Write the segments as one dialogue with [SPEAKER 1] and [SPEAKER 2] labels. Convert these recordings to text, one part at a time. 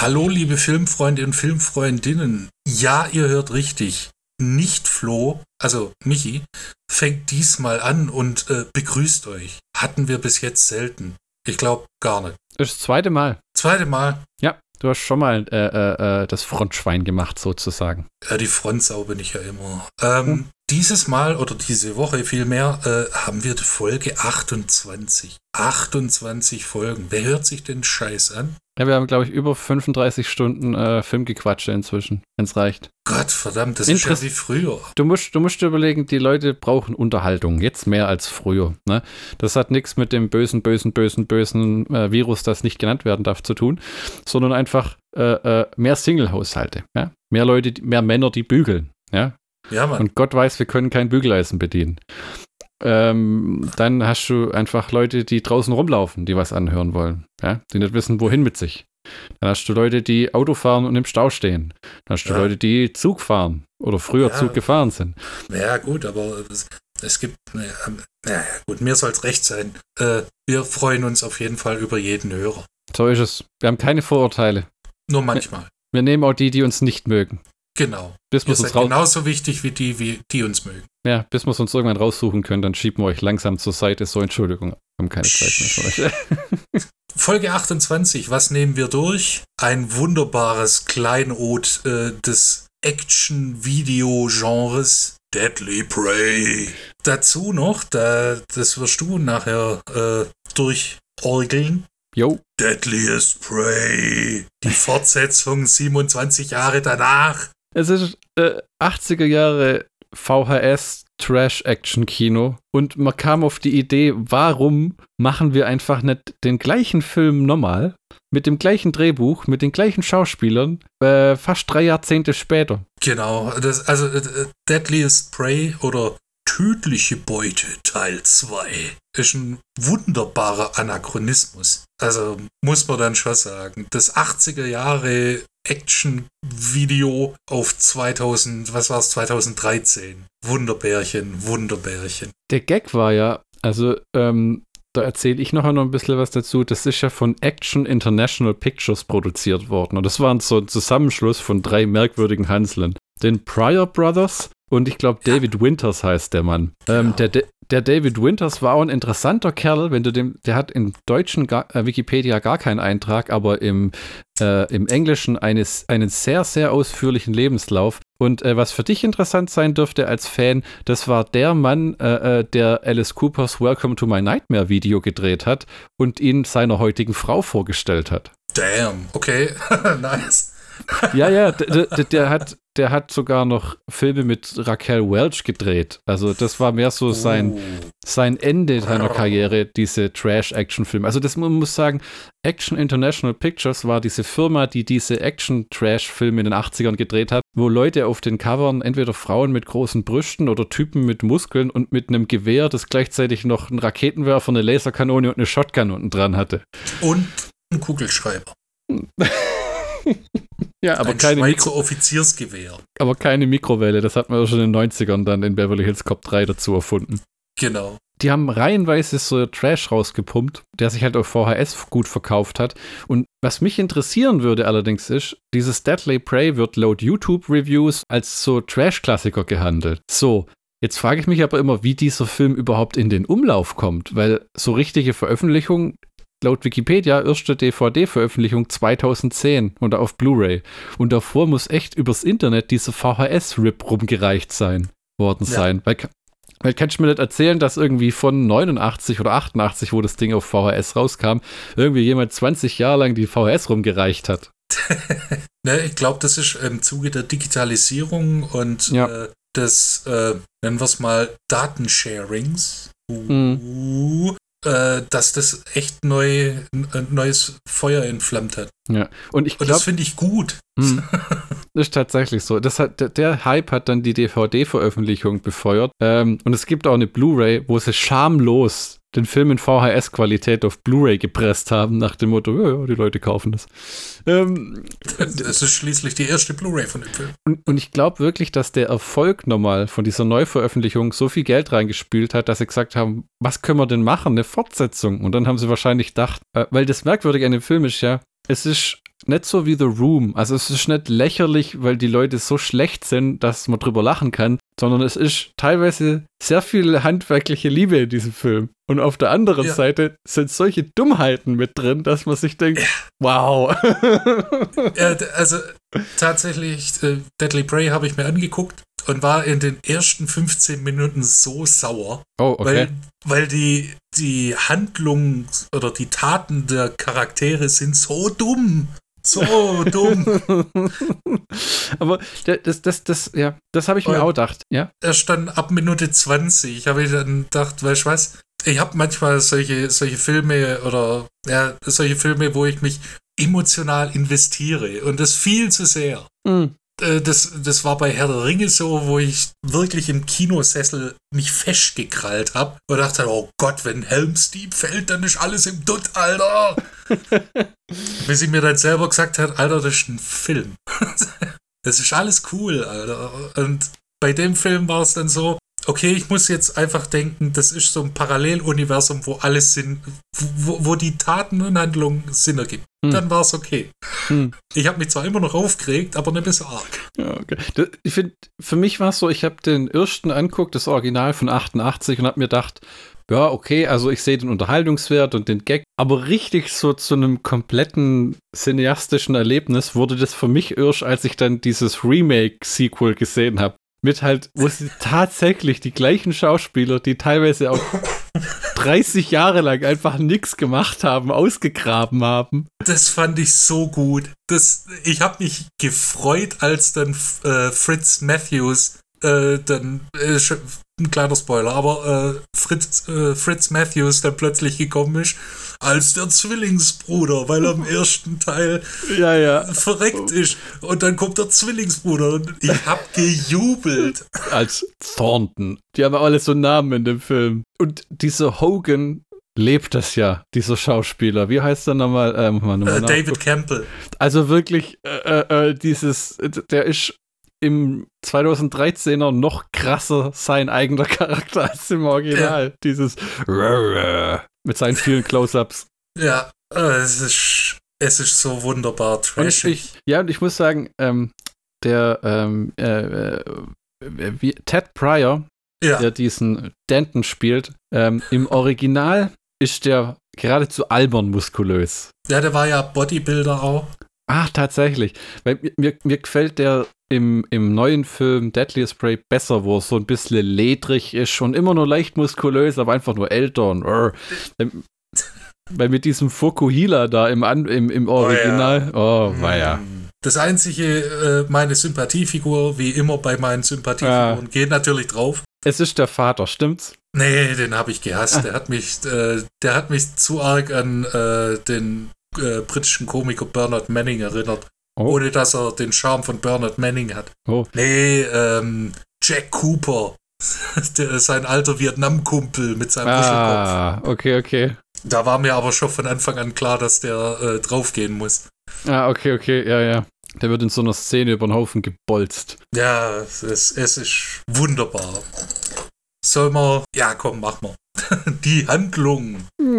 [SPEAKER 1] Hallo, liebe Filmfreunde und Filmfreundinnen. Ja, ihr hört richtig. Nicht Flo, also Michi, fängt diesmal an und äh, begrüßt euch. Hatten wir bis jetzt selten. Ich glaube gar nicht.
[SPEAKER 2] Das ist das zweite Mal.
[SPEAKER 1] Zweite Mal.
[SPEAKER 2] Ja, du hast schon mal äh, äh, äh das Frontschwein gemacht, sozusagen.
[SPEAKER 1] Ja, die Frontsau bin ich ja immer. Ähm, hm. Dieses Mal oder diese Woche vielmehr äh, haben wir Folge 28. 28 Folgen. Wer hört sich den Scheiß an?
[SPEAKER 2] Ja, wir haben, glaube ich, über 35 Stunden äh, Filmgequatsche inzwischen, wenn es reicht.
[SPEAKER 1] Gott, verdammt, das ist ja wie früher.
[SPEAKER 2] Du musst, du musst dir überlegen, die Leute brauchen Unterhaltung, jetzt mehr als früher. Ne? Das hat nichts mit dem bösen, bösen, bösen, bösen äh, Virus, das nicht genannt werden darf, zu tun, sondern einfach äh, äh mehr Single-Haushalte. Ja? Mehr Leute, mehr Männer, die bügeln. Ja? Ja, Mann. Und Gott weiß, wir können kein Bügeleisen bedienen. Ähm, dann hast du einfach Leute, die draußen rumlaufen, die was anhören wollen, ja, die nicht wissen, wohin mit sich. Dann hast du Leute, die Auto fahren und im Stau stehen. Dann hast du ja. Leute, die Zug fahren oder früher ja. Zug gefahren sind.
[SPEAKER 1] Ja, gut, aber es, es gibt, ja, gut, mir soll es recht sein. Äh, wir freuen uns auf jeden Fall über jeden Hörer.
[SPEAKER 2] So ist es. Wir haben keine Vorurteile.
[SPEAKER 1] Nur manchmal. Wir,
[SPEAKER 2] wir nehmen auch die, die uns nicht mögen.
[SPEAKER 1] Genau.
[SPEAKER 2] Bis
[SPEAKER 1] Ihr seid genauso wichtig wie die, wie die uns mögen.
[SPEAKER 2] Ja, bis wir uns irgendwann raussuchen können, dann schieben wir euch langsam zur Seite. So, Entschuldigung, wir haben keine Zeit mehr für euch.
[SPEAKER 1] Folge 28, was nehmen wir durch? Ein wunderbares Kleinod äh, des Action-Video-Genres Deadly Prey. Dazu noch, da, das wirst du nachher äh, durchorgeln.
[SPEAKER 2] Jo.
[SPEAKER 1] Deadliest Prey. Die Fortsetzung 27 Jahre danach.
[SPEAKER 2] Es ist äh, 80er Jahre VHS Trash-Action-Kino und man kam auf die Idee, warum machen wir einfach nicht den gleichen Film nochmal, mit dem gleichen Drehbuch, mit den gleichen Schauspielern, äh, fast drei Jahrzehnte später.
[SPEAKER 1] Genau, das, also äh, Deadliest Prey oder Tödliche Beute Teil 2 ist ein wunderbarer Anachronismus. Also muss man dann schon sagen. Das 80er Jahre Action-Video auf 2000, was war es, 2013. Wunderbärchen, Wunderbärchen.
[SPEAKER 2] Der Gag war ja, also ähm, da erzähle ich nachher noch ein bisschen was dazu. Das ist ja von Action International Pictures produziert worden. Und das war so ein Zusammenschluss von drei merkwürdigen Hanseln. Den Pryor Brothers und ich glaube David Winters heißt der Mann. Ähm, genau. der, der David Winters war auch ein interessanter Kerl, wenn du dem, der hat im deutschen gar, äh, Wikipedia gar keinen Eintrag, aber im, äh, im Englischen eines, einen sehr, sehr ausführlichen Lebenslauf. Und äh, was für dich interessant sein dürfte als Fan, das war der Mann, äh, äh, der Alice Coopers Welcome to My Nightmare Video gedreht hat und ihn seiner heutigen Frau vorgestellt hat.
[SPEAKER 1] Damn, okay, nice.
[SPEAKER 2] Ja, ja, der, der, der, hat, der hat sogar noch Filme mit Raquel Welch gedreht. Also das war mehr so sein, oh. sein Ende seiner Karriere, diese Trash-Action-Filme. Also das man muss sagen, Action International Pictures war diese Firma, die diese Action-Trash-Filme in den 80ern gedreht hat, wo Leute auf den Covern entweder Frauen mit großen Brüsten oder Typen mit Muskeln und mit einem Gewehr, das gleichzeitig noch einen Raketenwerfer, eine Laserkanone und eine Shotgun unten dran hatte.
[SPEAKER 1] Und einen Kugelschreiber.
[SPEAKER 2] Ja, aber
[SPEAKER 1] Ein
[SPEAKER 2] keine
[SPEAKER 1] Mikro Offiziersgewehr.
[SPEAKER 2] Aber keine Mikrowelle, das hat man schon in den 90ern dann in Beverly Hills Cop 3 dazu erfunden.
[SPEAKER 1] Genau.
[SPEAKER 2] Die haben reihenweise so Trash rausgepumpt, der sich halt auf VHS gut verkauft hat. Und was mich interessieren würde allerdings ist, dieses Deadly Prey wird laut YouTube-Reviews als so Trash-Klassiker gehandelt. So, Jetzt frage ich mich aber immer, wie dieser Film überhaupt in den Umlauf kommt, weil so richtige Veröffentlichung laut Wikipedia erste DVD-Veröffentlichung 2010 und auf Blu-ray. Und davor muss echt übers Internet dieser VHS-Rip rumgereicht sein worden ja. sein. Weil, weil kannst du mir nicht erzählen, dass irgendwie von 89 oder 88, wo das Ding auf VHS rauskam, irgendwie jemand 20 Jahre lang die VHS rumgereicht hat.
[SPEAKER 1] ne, ich glaube, das ist im Zuge der Digitalisierung und ja. äh, des, äh, nennen wir es mal, Datensharings. Mhm. Äh, dass das echt neu, ein neues Feuer entflammt hat.
[SPEAKER 2] Ja, und ich glaube.
[SPEAKER 1] Das finde ich gut.
[SPEAKER 2] Hm. Das ist tatsächlich so. Das hat, der, der Hype hat dann die DVD-Veröffentlichung befeuert. Ähm, und es gibt auch eine Blu-ray, wo sie schamlos den Film in VHS-Qualität auf Blu-ray gepresst haben, nach dem Motto, ja, ja, die Leute kaufen das. Ähm,
[SPEAKER 1] das ist schließlich die erste Blu-ray von dem Film.
[SPEAKER 2] Und, und ich glaube wirklich, dass der Erfolg nochmal von dieser Neuveröffentlichung so viel Geld reingespült hat, dass sie gesagt haben, was können wir denn machen? Eine Fortsetzung. Und dann haben sie wahrscheinlich gedacht, äh, weil das Merkwürdige an dem Film ist ja, es ist nicht so wie The Room. Also es ist nicht lächerlich, weil die Leute so schlecht sind, dass man drüber lachen kann, sondern es ist teilweise sehr viel handwerkliche Liebe in diesem Film. Und auf der anderen ja. Seite sind solche Dummheiten mit drin, dass man sich denkt, ja. wow.
[SPEAKER 1] ja, also tatsächlich, äh, Deadly Prey habe ich mir angeguckt und war in den ersten 15 Minuten so sauer.
[SPEAKER 2] Oh, okay.
[SPEAKER 1] Weil, weil die, die Handlung oder die Taten der Charaktere sind so dumm. So dumm.
[SPEAKER 2] Aber das, das, das, ja, das habe ich mir auch gedacht, ja.
[SPEAKER 1] Er stand ab Minute 20, habe ich dann gedacht, weißt du was? Ich habe manchmal solche, solche Filme oder ja, solche Filme, wo ich mich emotional investiere und das viel zu sehr. Mhm. Äh, das, das war bei Herr der Ringe so, wo ich wirklich im Kinosessel mich festgekrallt habe und dachte, oh Gott, wenn Helm's Deep fällt, dann ist alles im Dutt, Alter. Bis sie mir dann selber gesagt hat, Alter, das ist ein Film. das ist alles cool, Alter. Und bei dem Film war es dann so, okay, ich muss jetzt einfach denken, das ist so ein Paralleluniversum, wo alles Sinn, wo, wo die Taten und Handlungen Sinn ergibt. Hm. Dann war es okay. Hm. Ich habe mich zwar immer noch aufgeregt, aber nicht bis arg.
[SPEAKER 2] Ja, okay. Ich finde, für mich war es so, ich habe den ersten anguckt, das Original von 88 und habe mir gedacht, ja, okay, also ich sehe den Unterhaltungswert und den Gag, aber richtig so zu einem kompletten cineastischen Erlebnis wurde das für mich erst, als ich dann dieses Remake-Sequel gesehen habe mit halt, wo sie tatsächlich die gleichen Schauspieler, die teilweise auch 30 Jahre lang einfach nichts gemacht haben, ausgegraben haben.
[SPEAKER 1] Das fand ich so gut. Das, ich habe mich gefreut, als dann äh, Fritz Matthews äh, dann äh, ein kleiner Spoiler, aber äh, Fritz, äh, Fritz Matthews dann plötzlich gekommen ist als der Zwillingsbruder, weil er im ersten Teil
[SPEAKER 2] ja, ja.
[SPEAKER 1] verreckt ist. Und dann kommt der Zwillingsbruder und ich hab gejubelt.
[SPEAKER 2] Als Thornton. Die haben alle so Namen in dem Film. Und dieser Hogan lebt das ja, dieser Schauspieler. Wie heißt er nochmal? Ähm,
[SPEAKER 1] nochmal äh, David Campbell.
[SPEAKER 2] Also wirklich, äh, äh, dieses, der ist im 2013er noch krasser sein eigener Charakter als im Original. Ja. Dieses mit seinen vielen Close-ups.
[SPEAKER 1] Ja, äh, es ist, es ist so wunderbar
[SPEAKER 2] trashig. Und ich, ja, und ich muss sagen, ähm, der ähm, äh, äh, wie, Ted Pryor, ja. der diesen Denton spielt, ähm, im Original ist der geradezu albern muskulös.
[SPEAKER 1] Ja, der war ja Bodybuilder auch.
[SPEAKER 2] Ach, tatsächlich. Weil mir, mir gefällt der im, im neuen Film Deadly Spray besser, wo es so ein bisschen ledrig ist und immer nur leicht muskulös, aber einfach nur älter und uh, weil mit diesem Fukuhila da im, im, im Original, oh, ja. oh ja.
[SPEAKER 1] Das einzige, äh, meine Sympathiefigur, wie immer bei meinen Sympathiefiguren, ja. geht natürlich drauf.
[SPEAKER 2] Es ist der Vater, stimmt's?
[SPEAKER 1] Nee, den habe ich gehasst. Der hat mich, äh, der hat mich zu arg an äh, den äh, britischen Komiker Bernard Manning erinnert. Oh. Ohne dass er den Charme von Bernard Manning hat. Oh. Nee, ähm, Jack Cooper. Der ist ein alter Vietnam-Kumpel mit seinem
[SPEAKER 2] ah, Muschelkopf. okay, okay.
[SPEAKER 1] Da war mir aber schon von Anfang an klar, dass der äh, draufgehen muss.
[SPEAKER 2] Ah, okay, okay, ja, ja. Der wird in so einer Szene über den Haufen gebolzt.
[SPEAKER 1] Ja, es, es ist wunderbar. Soll man. Ja, komm, mach mal. Die Handlung.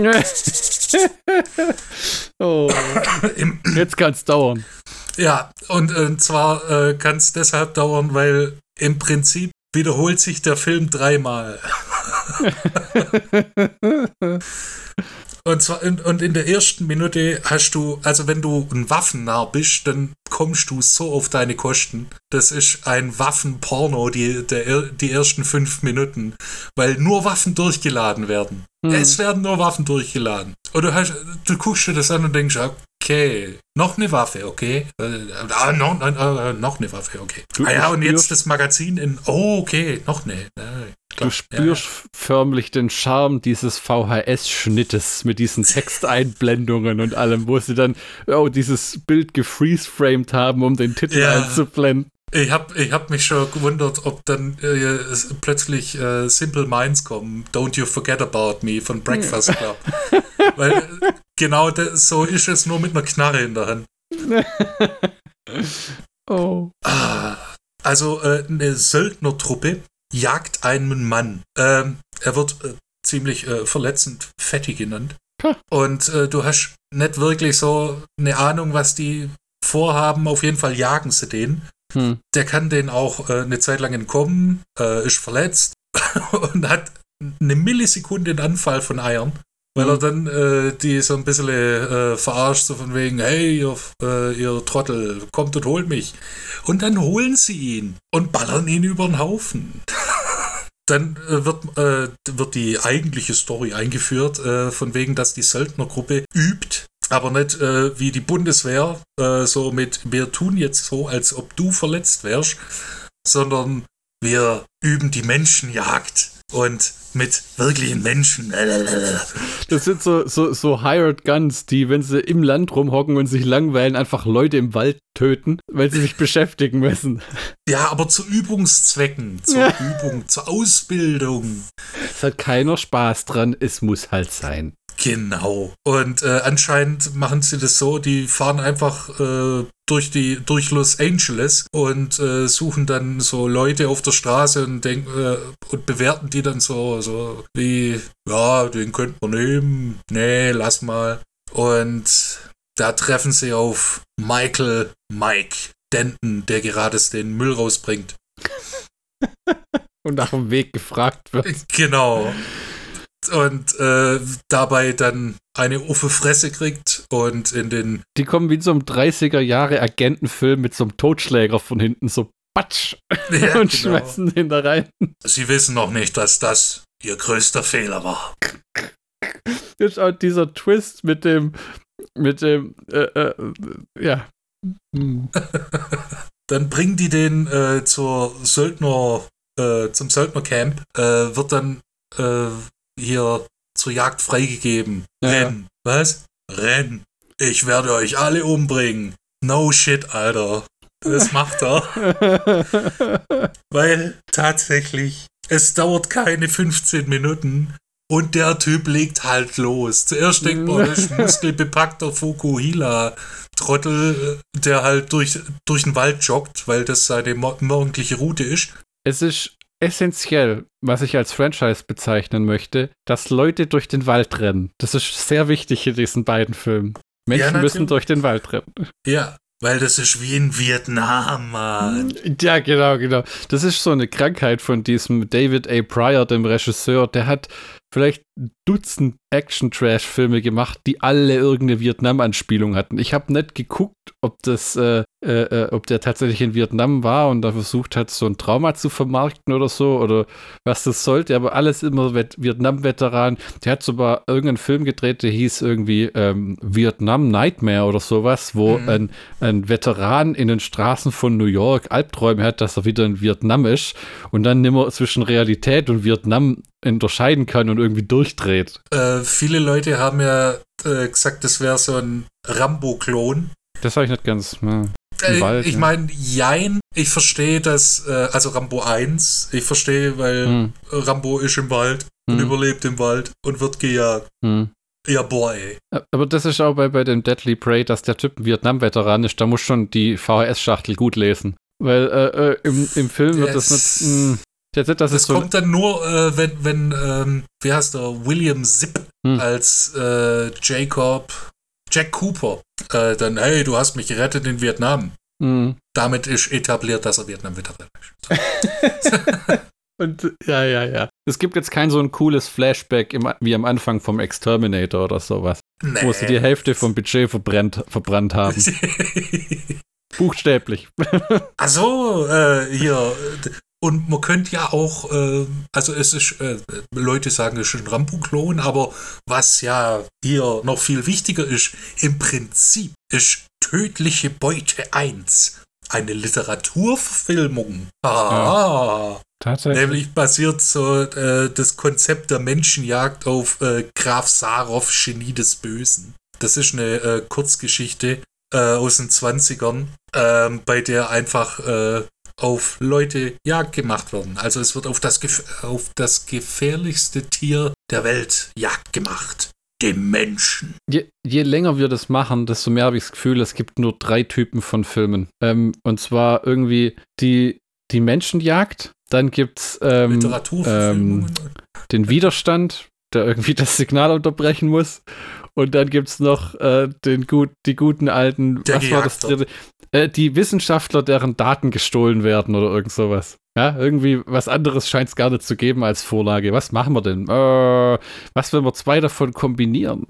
[SPEAKER 2] oh. Jetzt kann es dauern.
[SPEAKER 1] Ja, und, und zwar äh, kann es deshalb dauern, weil im Prinzip wiederholt sich der Film dreimal. Und zwar in, und in der ersten Minute hast du, also wenn du ein Waffennarr bist, dann kommst du so auf deine Kosten. Das ist ein Waffenporno, die, der, die ersten fünf Minuten, weil nur Waffen durchgeladen werden. Mhm. Es werden nur Waffen durchgeladen. Und du, hast, du guckst dir das an und denkst, okay, noch eine Waffe, okay. Äh, ah, noch, äh, noch eine Waffe, okay. Du, ah ja, und jetzt das Magazin in, oh, okay, noch eine. Äh,
[SPEAKER 2] du spürst ja. förmlich den Charme dieses VHS-Schnittes mit diesen Texteinblendungen und allem, wo sie dann oh, dieses Bild gefreeze-framed haben, um den Titel ja. einzublenden.
[SPEAKER 1] Ich habe ich hab mich schon gewundert, ob dann äh, plötzlich äh, Simple Minds kommen. Don't You Forget About Me von Breakfast Club. Weil äh, genau das, so ist es nur mit einer Knarre in der Hand.
[SPEAKER 2] oh.
[SPEAKER 1] Ah, also äh, eine Söldnertruppe jagt einen Mann. Ähm, er wird äh, ziemlich äh, verletzend Fetti genannt. Und du hast nicht wirklich so eine Ahnung, was die vorhaben. Auf jeden Fall jagen sie den.
[SPEAKER 2] Hm.
[SPEAKER 1] Der kann den auch äh, eine Zeit lang entkommen, äh, ist verletzt und hat eine Millisekunde einen Anfall von Eiern. Weil er dann äh, die so ein bisschen äh, verarscht, so von wegen, hey, ihr, äh, ihr Trottel, kommt und holt mich. Und dann holen sie ihn und ballern ihn über den Haufen. dann äh, wird, äh, wird die eigentliche Story eingeführt, äh, von wegen, dass die Söldnergruppe übt, aber nicht äh, wie die Bundeswehr, äh, so mit, wir tun jetzt so, als ob du verletzt wärst, sondern wir üben die Menschenjagd und mit wirklichen Menschen.
[SPEAKER 2] Das sind so, so, so Hired Guns, die, wenn sie im Land rumhocken und sich langweilen, einfach Leute im Wald töten, weil sie sich beschäftigen müssen.
[SPEAKER 1] Ja, aber zu Übungszwecken, zur
[SPEAKER 2] Ja.
[SPEAKER 1] Übung, zur Ausbildung.
[SPEAKER 2] Es hat keiner Spaß dran, es muss halt sein.
[SPEAKER 1] Genau. Und äh, anscheinend machen sie das so, die fahren einfach äh, durch die durch Los Angeles und äh, suchen dann so Leute auf der Straße und denken äh, und bewerten die dann so so wie ja, den könnten wir nehmen. Nee, lass mal. Und da treffen sie auf Michael Mike Denton, der gerade den Müll rausbringt.
[SPEAKER 2] Und nach dem Weg gefragt wird.
[SPEAKER 1] Genau. Und äh, dabei dann eine uffe Fresse kriegt und in den
[SPEAKER 2] Die kommen wie in so einem 30er Jahre Agentenfilm mit so einem Totschläger von hinten, so patsch,
[SPEAKER 1] Ja,
[SPEAKER 2] und
[SPEAKER 1] genau.
[SPEAKER 2] schmeißen den da rein.
[SPEAKER 1] Sie wissen noch nicht, dass das ihr größter Fehler war.
[SPEAKER 2] Ist auch dieser Twist mit dem, mit dem, äh, äh, ja. Hm.
[SPEAKER 1] Dann bringen die den äh, zur Söldner, äh, zum Söldnercamp, äh, wird dann hier zur Jagd freigegeben.
[SPEAKER 2] Ja.
[SPEAKER 1] Renn. Was? Renn. Ich werde euch alle umbringen. No shit, Alter. Das macht er. Weil tatsächlich, es dauert keine 15 Minuten und der Typ legt halt los. Zuerst denkt man, das ist ein muskelbepackter Fukuhila-Trottel, äh, der halt durch, durch den Wald joggt, weil das seine mo- morgendliche Route ist.
[SPEAKER 2] es ist essentiell, was ich als Franchise bezeichnen möchte, dass Leute durch den Wald rennen. Das ist sehr wichtig in diesen beiden Filmen. Menschen
[SPEAKER 1] natürlich.
[SPEAKER 2] müssen durch den Wald rennen.
[SPEAKER 1] Ja, weil das ist wie in Vietnam, Mann.
[SPEAKER 2] Ja, genau, genau. Das ist so eine Krankheit von diesem David A. Pryor, dem Regisseur. Der hat vielleicht Dutzend Action-Trash-Filme gemacht, die alle irgendeine Vietnam-Anspielung hatten. Ich habe nicht geguckt, ob das, äh, äh, äh, ob der tatsächlich in Vietnam war und da versucht hat, so ein Trauma zu vermarkten oder so oder was das sollte, aber alles immer Vet- Vietnam-Veteran. Der hat sogar irgendeinen Film gedreht, der hieß irgendwie ähm, Vietnam Nightmare oder sowas, wo
[SPEAKER 1] Mhm.
[SPEAKER 2] ein, ein Veteran in den Straßen von New York Albträume hat, dass er wieder in Vietnam ist und dann nimmer zwischen Realität und Vietnam unterscheiden kann und irgendwie durchdreht.
[SPEAKER 1] Äh, viele Leute haben ja äh, gesagt, das wäre so ein Rambo-Klon.
[SPEAKER 2] Das habe ich nicht ganz. Im
[SPEAKER 1] Äh,
[SPEAKER 2] Wald,
[SPEAKER 1] ich meine, jein, ich verstehe das, äh, also Rambo 1, ich verstehe, weil
[SPEAKER 2] Hm,
[SPEAKER 1] Rambo ist im Wald und
[SPEAKER 2] hm,
[SPEAKER 1] überlebt im Wald und wird gejagt.
[SPEAKER 2] hm.
[SPEAKER 1] Ja, boy.
[SPEAKER 2] Aber das ist auch bei, bei dem Deadly Prey, dass der Typ ein Vietnam-Veteran ist. Da muss schon die VHS-Schachtel gut lesen. Weil äh, äh, im, im Film wird das
[SPEAKER 1] Yes.
[SPEAKER 2] jetzt nicht, dass
[SPEAKER 1] Das
[SPEAKER 2] so.
[SPEAKER 1] kommt dann nur, äh, wenn, wenn ähm, wie heißt der, William Zipp
[SPEAKER 2] Hm.
[SPEAKER 1] als äh, Jacob, Jack Cooper, äh, dann, hey, du hast mich gerettet in Vietnam.
[SPEAKER 2] Mh.
[SPEAKER 1] Damit ist etabliert, dass er Vietnam-Veteran ist.
[SPEAKER 2] Und ja, ja, ja. Es gibt jetzt kein so ein cooles Flashback im, wie am Anfang vom Exterminator oder sowas,
[SPEAKER 1] Nee.
[SPEAKER 2] wo sie die Hälfte vom Budget verbrennt, verbrannt haben. Buchstäblich.
[SPEAKER 1] Ach so, äh, hier. Und man könnte ja auch, äh, also es ist, äh, Leute sagen, es ist ein Rambo-Klon, aber was ja hier noch viel wichtiger ist, im Prinzip ist Tödliche Beute 1 eine Literaturverfilmung. Ah,
[SPEAKER 2] Tatsächlich.
[SPEAKER 1] nämlich basiert so äh, das Konzept der Menschenjagd auf äh, Graf Sarov, Genie des Bösen. Das ist eine äh, Kurzgeschichte äh, aus den 20ern, ähm, bei der einfach auf Leute Jagd gemacht werden. Also es wird auf das, auf das gefährlichste Tier der Welt Jagd gemacht. Den Menschen.
[SPEAKER 2] Je, je länger wir das machen, desto mehr habe ich das Gefühl, es gibt nur drei Typen von Filmen. Ähm, und zwar irgendwie die, die Menschenjagd, dann gibt es ähm,
[SPEAKER 1] Literaturverfilmungen.
[SPEAKER 2] den Widerstand der irgendwie das Signal unterbrechen muss. Und dann gibt es noch äh, den gut, die guten alten,
[SPEAKER 1] Der
[SPEAKER 2] was war das dritte? Äh, die Wissenschaftler, deren Daten gestohlen werden oder irgend sowas. Ja, irgendwie was anderes scheint es gar nicht zu geben als Vorlage. Was machen wir denn? Äh, was, wenn wir zwei davon kombinieren?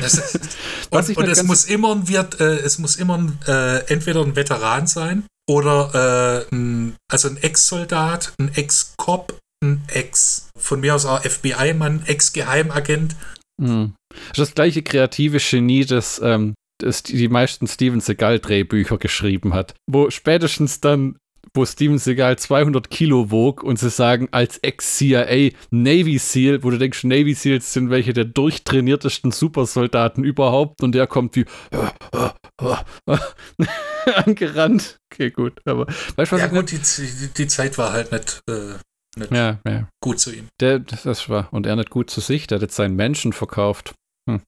[SPEAKER 1] Das, und, und es, muss immer ein, wird, äh, es muss immer ein, äh, entweder ein Veteran sein oder äh, ein, also ein Ex-Soldat, ein Ex-Cop, ein Ex, von mir aus auch FBI-Mann, Ex-Geheimagent.
[SPEAKER 2] Hm. Das gleiche kreative Genie, das, ähm, das die meisten Steven Seagal-Drehbücher geschrieben hat. Wo spätestens dann wo Steven Seagal 200 Kilo wog und sie sagen, als Ex-CIA Navy SEAL, wo du denkst, Navy SEALs sind welche der durchtrainiertesten Supersoldaten überhaupt und der kommt wie angerannt. Okay, gut, aber
[SPEAKER 1] weißt du, was ja, gut, die, die, Zeit war halt nicht, äh, nicht
[SPEAKER 2] ja, ja.
[SPEAKER 1] gut zu ihm.
[SPEAKER 2] Der, das war, und er nicht gut zu sich, der hat jetzt seinen Menschen verkauft. Hm.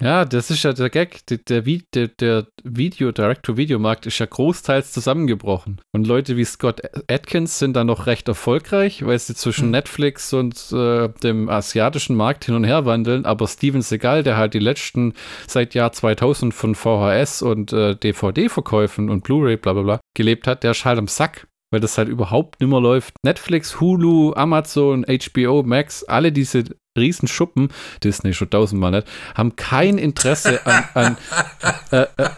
[SPEAKER 2] Ja, das ist ja der Gag. Der, der, der, der Video, Direct-to-Video-Markt ist ja großteils zusammengebrochen. Und Leute wie Scott Atkins sind da noch recht erfolgreich, weil sie zwischen hm. Netflix und äh, dem asiatischen Markt hin und her wandeln. Aber Steven Seagal, der halt die letzten seit Jahr 2000 von VHS und äh, DVD-Verkäufen und Blu-ray, bla bla bla, gelebt hat, der ist halt am Sack weil das halt überhaupt nimmer läuft. Netflix, Hulu, Amazon, HBO, Max, alle diese Riesenschuppen, Disney schon tausendmal nicht, haben kein Interesse an. an äh, äh,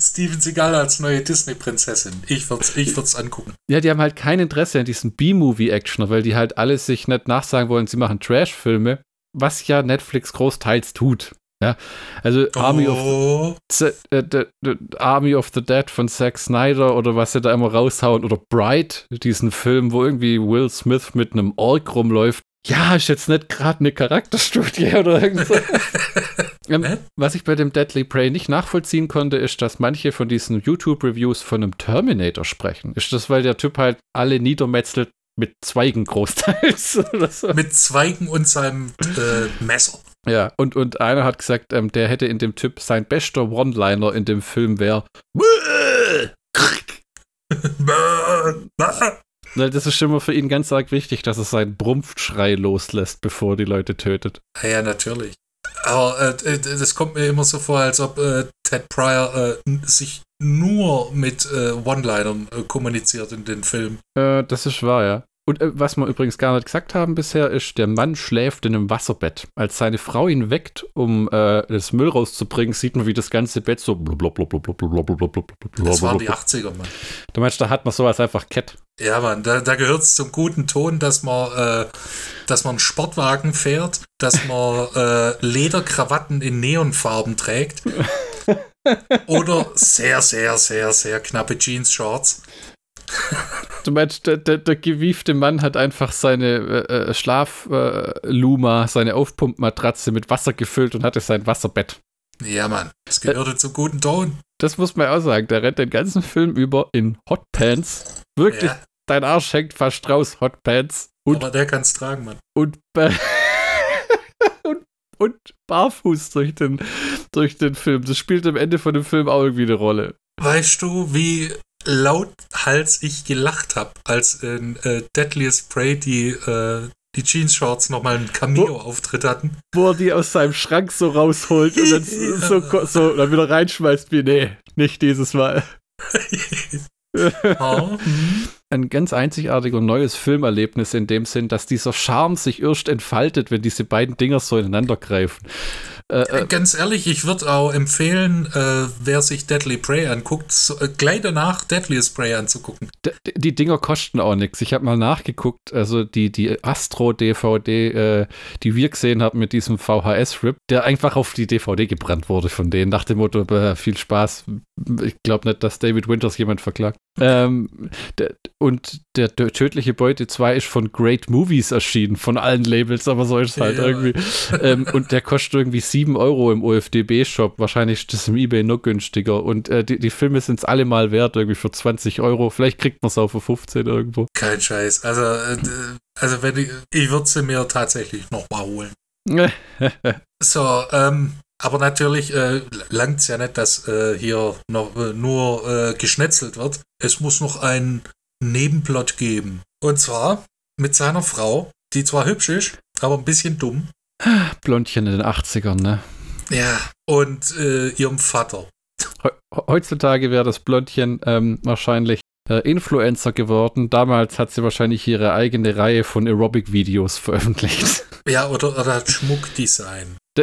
[SPEAKER 1] Steven Seagal als neue Disney-Prinzessin. Ich würde es ich würd's angucken.
[SPEAKER 2] Ja, die haben halt kein Interesse an diesen B-Movie-Actioner, weil die halt alle sich nicht nachsagen wollen, sie machen Trash-Filme, was ja Netflix großteils tut. Ja, also Army, oh. of, the, the, the, Army of the Dead von Zack Snyder oder was sie da immer raushauen oder Bright, diesen Film, wo irgendwie Will Smith mit einem Ork rumläuft. Ja, ist jetzt nicht gerade eine Charakterstudie oder irgend so. ähm, was ich bei dem Deadly Prey nicht nachvollziehen konnte, ist, dass manche von diesen YouTube-Reviews von einem Terminator sprechen. Ist das, weil der Typ halt alle niedermetzelt mit Zweigen großteils? oder so?
[SPEAKER 1] Mit Zweigen und seinem äh, Messer.
[SPEAKER 2] Ja, und, und einer hat gesagt, ähm, der hätte in dem Typ sein bester One-Liner in dem Film wäre. das ist schon mal für ihn ganz arg wichtig, dass er seinen Brumpfschrei loslässt, bevor die Leute tötet.
[SPEAKER 1] Ja, natürlich. Aber äh, das kommt mir immer so vor, als ob äh, Ted Pryor äh, sich nur mit äh, One-Linern äh, kommuniziert in den Filmen.
[SPEAKER 2] Äh, das ist wahr, ja. Und äh, was wir übrigens gar nicht gesagt haben bisher, ist, der Mann schläft in einem Wasserbett. Als seine Frau ihn weckt, um äh, das Müll rauszubringen, sieht man, wie das ganze Bett so
[SPEAKER 1] Das waren die 80er, Mann.
[SPEAKER 2] Du meinst, da hat man sowas einfach Kett.
[SPEAKER 1] Ja, Mann, da, da gehört es zum guten Ton, dass man, äh, dass man einen Sportwagen fährt, dass man äh, Lederkrawatten in Neonfarben trägt. oder sehr, sehr, sehr, sehr knappe Jeans-Shorts.
[SPEAKER 2] Du meinst, der, der, der, gewiefte Mann hat einfach seine äh, äh Schlafluma, äh, seine Aufpumpmatratze mit Wasser gefüllt und hatte sein Wasserbett.
[SPEAKER 1] Ja, Mann, das gehörte äh, zum guten Ton.
[SPEAKER 2] Das muss man auch sagen. Der rennt den ganzen Film über in Hotpants. Wirklich, ja. dein Arsch hängt fast raus, Hotpants.
[SPEAKER 1] Und, Aber der kann's tragen, Mann.
[SPEAKER 2] Und, und, und barfuß durch den, durch den Film. Das spielt am Ende von dem Film auch irgendwie eine Rolle.
[SPEAKER 1] Weißt du, wie lauthals ich gelacht habe, als in äh, Deadliest Prey die, äh, die Jeans Shorts nochmal einen Cameo-Auftritt hatten.
[SPEAKER 2] Wo er die aus seinem Schrank so rausholt und dann ja. so, so dann wieder reinschmeißt wie, nee, nicht dieses Mal. oh. Ein ganz einzigartiger neues Filmerlebnis in dem Sinn, dass dieser Charme sich erst entfaltet, wenn diese beiden Dinger so ineinander greifen.
[SPEAKER 1] Äh, äh, Ganz ehrlich, ich würde auch empfehlen, äh, wer sich Deadly Prey anguckt, so, äh, gleich danach Deadliest Prey anzugucken.
[SPEAKER 2] die Dinger kosten auch nichts. Ich habe mal nachgeguckt, also die, die Astro-DVD, äh, die wir gesehen haben mit diesem VHS-Rip, der einfach auf die DVD gebrannt wurde von denen, nach dem Motto, viel Spaß. Ich glaube nicht, dass David Winters jemand verklagt. Ähm, der, und der, der, tödliche Beute 2 ist von Great Movies erschienen, von allen Labels, aber so ist es halt ja. irgendwie. Ähm, und der kostet irgendwie 7 Euro im OFDB-Shop. Wahrscheinlich ist das im Ebay noch günstiger. Und äh, die, die Filme sind es alle mal wert, irgendwie für 20 Euro. Vielleicht kriegt man es auch für 15 irgendwo.
[SPEAKER 1] Kein Scheiß. Also, äh, also wenn ich, ich würde sie mir tatsächlich nochmal holen. so, ähm, aber natürlich äh, langt es ja nicht, dass äh, hier noch äh, nur äh, geschnetzelt wird. Es muss noch einen Nebenplot geben. Und zwar mit seiner Frau, die zwar hübsch ist, aber ein bisschen dumm.
[SPEAKER 2] Blondchen in den 80ern, ne?
[SPEAKER 1] Ja, und äh, ihrem Vater.
[SPEAKER 2] Heutzutage wäre das Blondchen ähm, wahrscheinlich äh, Influencer geworden. Damals hat sie wahrscheinlich ihre eigene Reihe von Aerobic-Videos veröffentlicht.
[SPEAKER 1] Ja, oder, oder hat Schmuckdesign.
[SPEAKER 2] Oh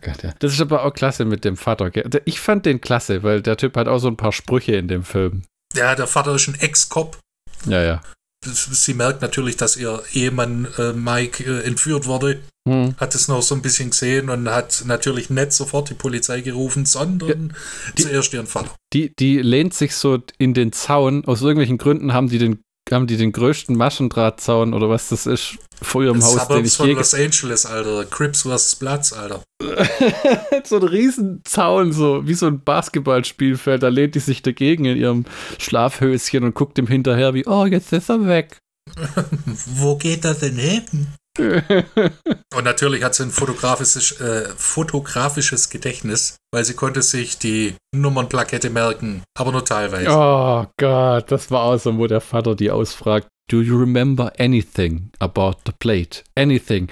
[SPEAKER 2] Gott, ja. Das ist aber auch klasse mit dem Vater. Ich fand den klasse, weil der Typ hat auch so ein paar Sprüche in dem Film.
[SPEAKER 1] Ja, der Vater ist ein Ex-Cop.
[SPEAKER 2] Ja, ja.
[SPEAKER 1] Sie merkt natürlich, dass ihr Ehemann äh, Mike äh, entführt wurde.
[SPEAKER 2] Hm.
[SPEAKER 1] Hat es noch so ein bisschen gesehen und hat natürlich nicht sofort die Polizei gerufen, sondern ja, die, zuerst ihren Vater.
[SPEAKER 2] Die, die lehnt sich so in den Zaun. Aus irgendwelchen Gründen haben die den haben die den größten Maschendrahtzaun oder was das ist vor ihrem das Haus,
[SPEAKER 1] den ich von Los Angeles, Alter. Crips vs. Platz, Alter.
[SPEAKER 2] so ein Riesenzaun, so wie so ein Basketballspielfeld. Da lehnt die sich dagegen in ihrem Schlafhöschen und guckt ihm hinterher wie, oh, jetzt ist er weg.
[SPEAKER 1] Wo geht er denn hin? und natürlich hat sie ein fotografisches, äh, fotografisches Gedächtnis, weil sie konnte sich die Nummernplakette merken, aber nur teilweise.
[SPEAKER 2] Oh Gott, das war awesome, wo der Vater die ausfragt. Do you remember anything about the plate? Anything?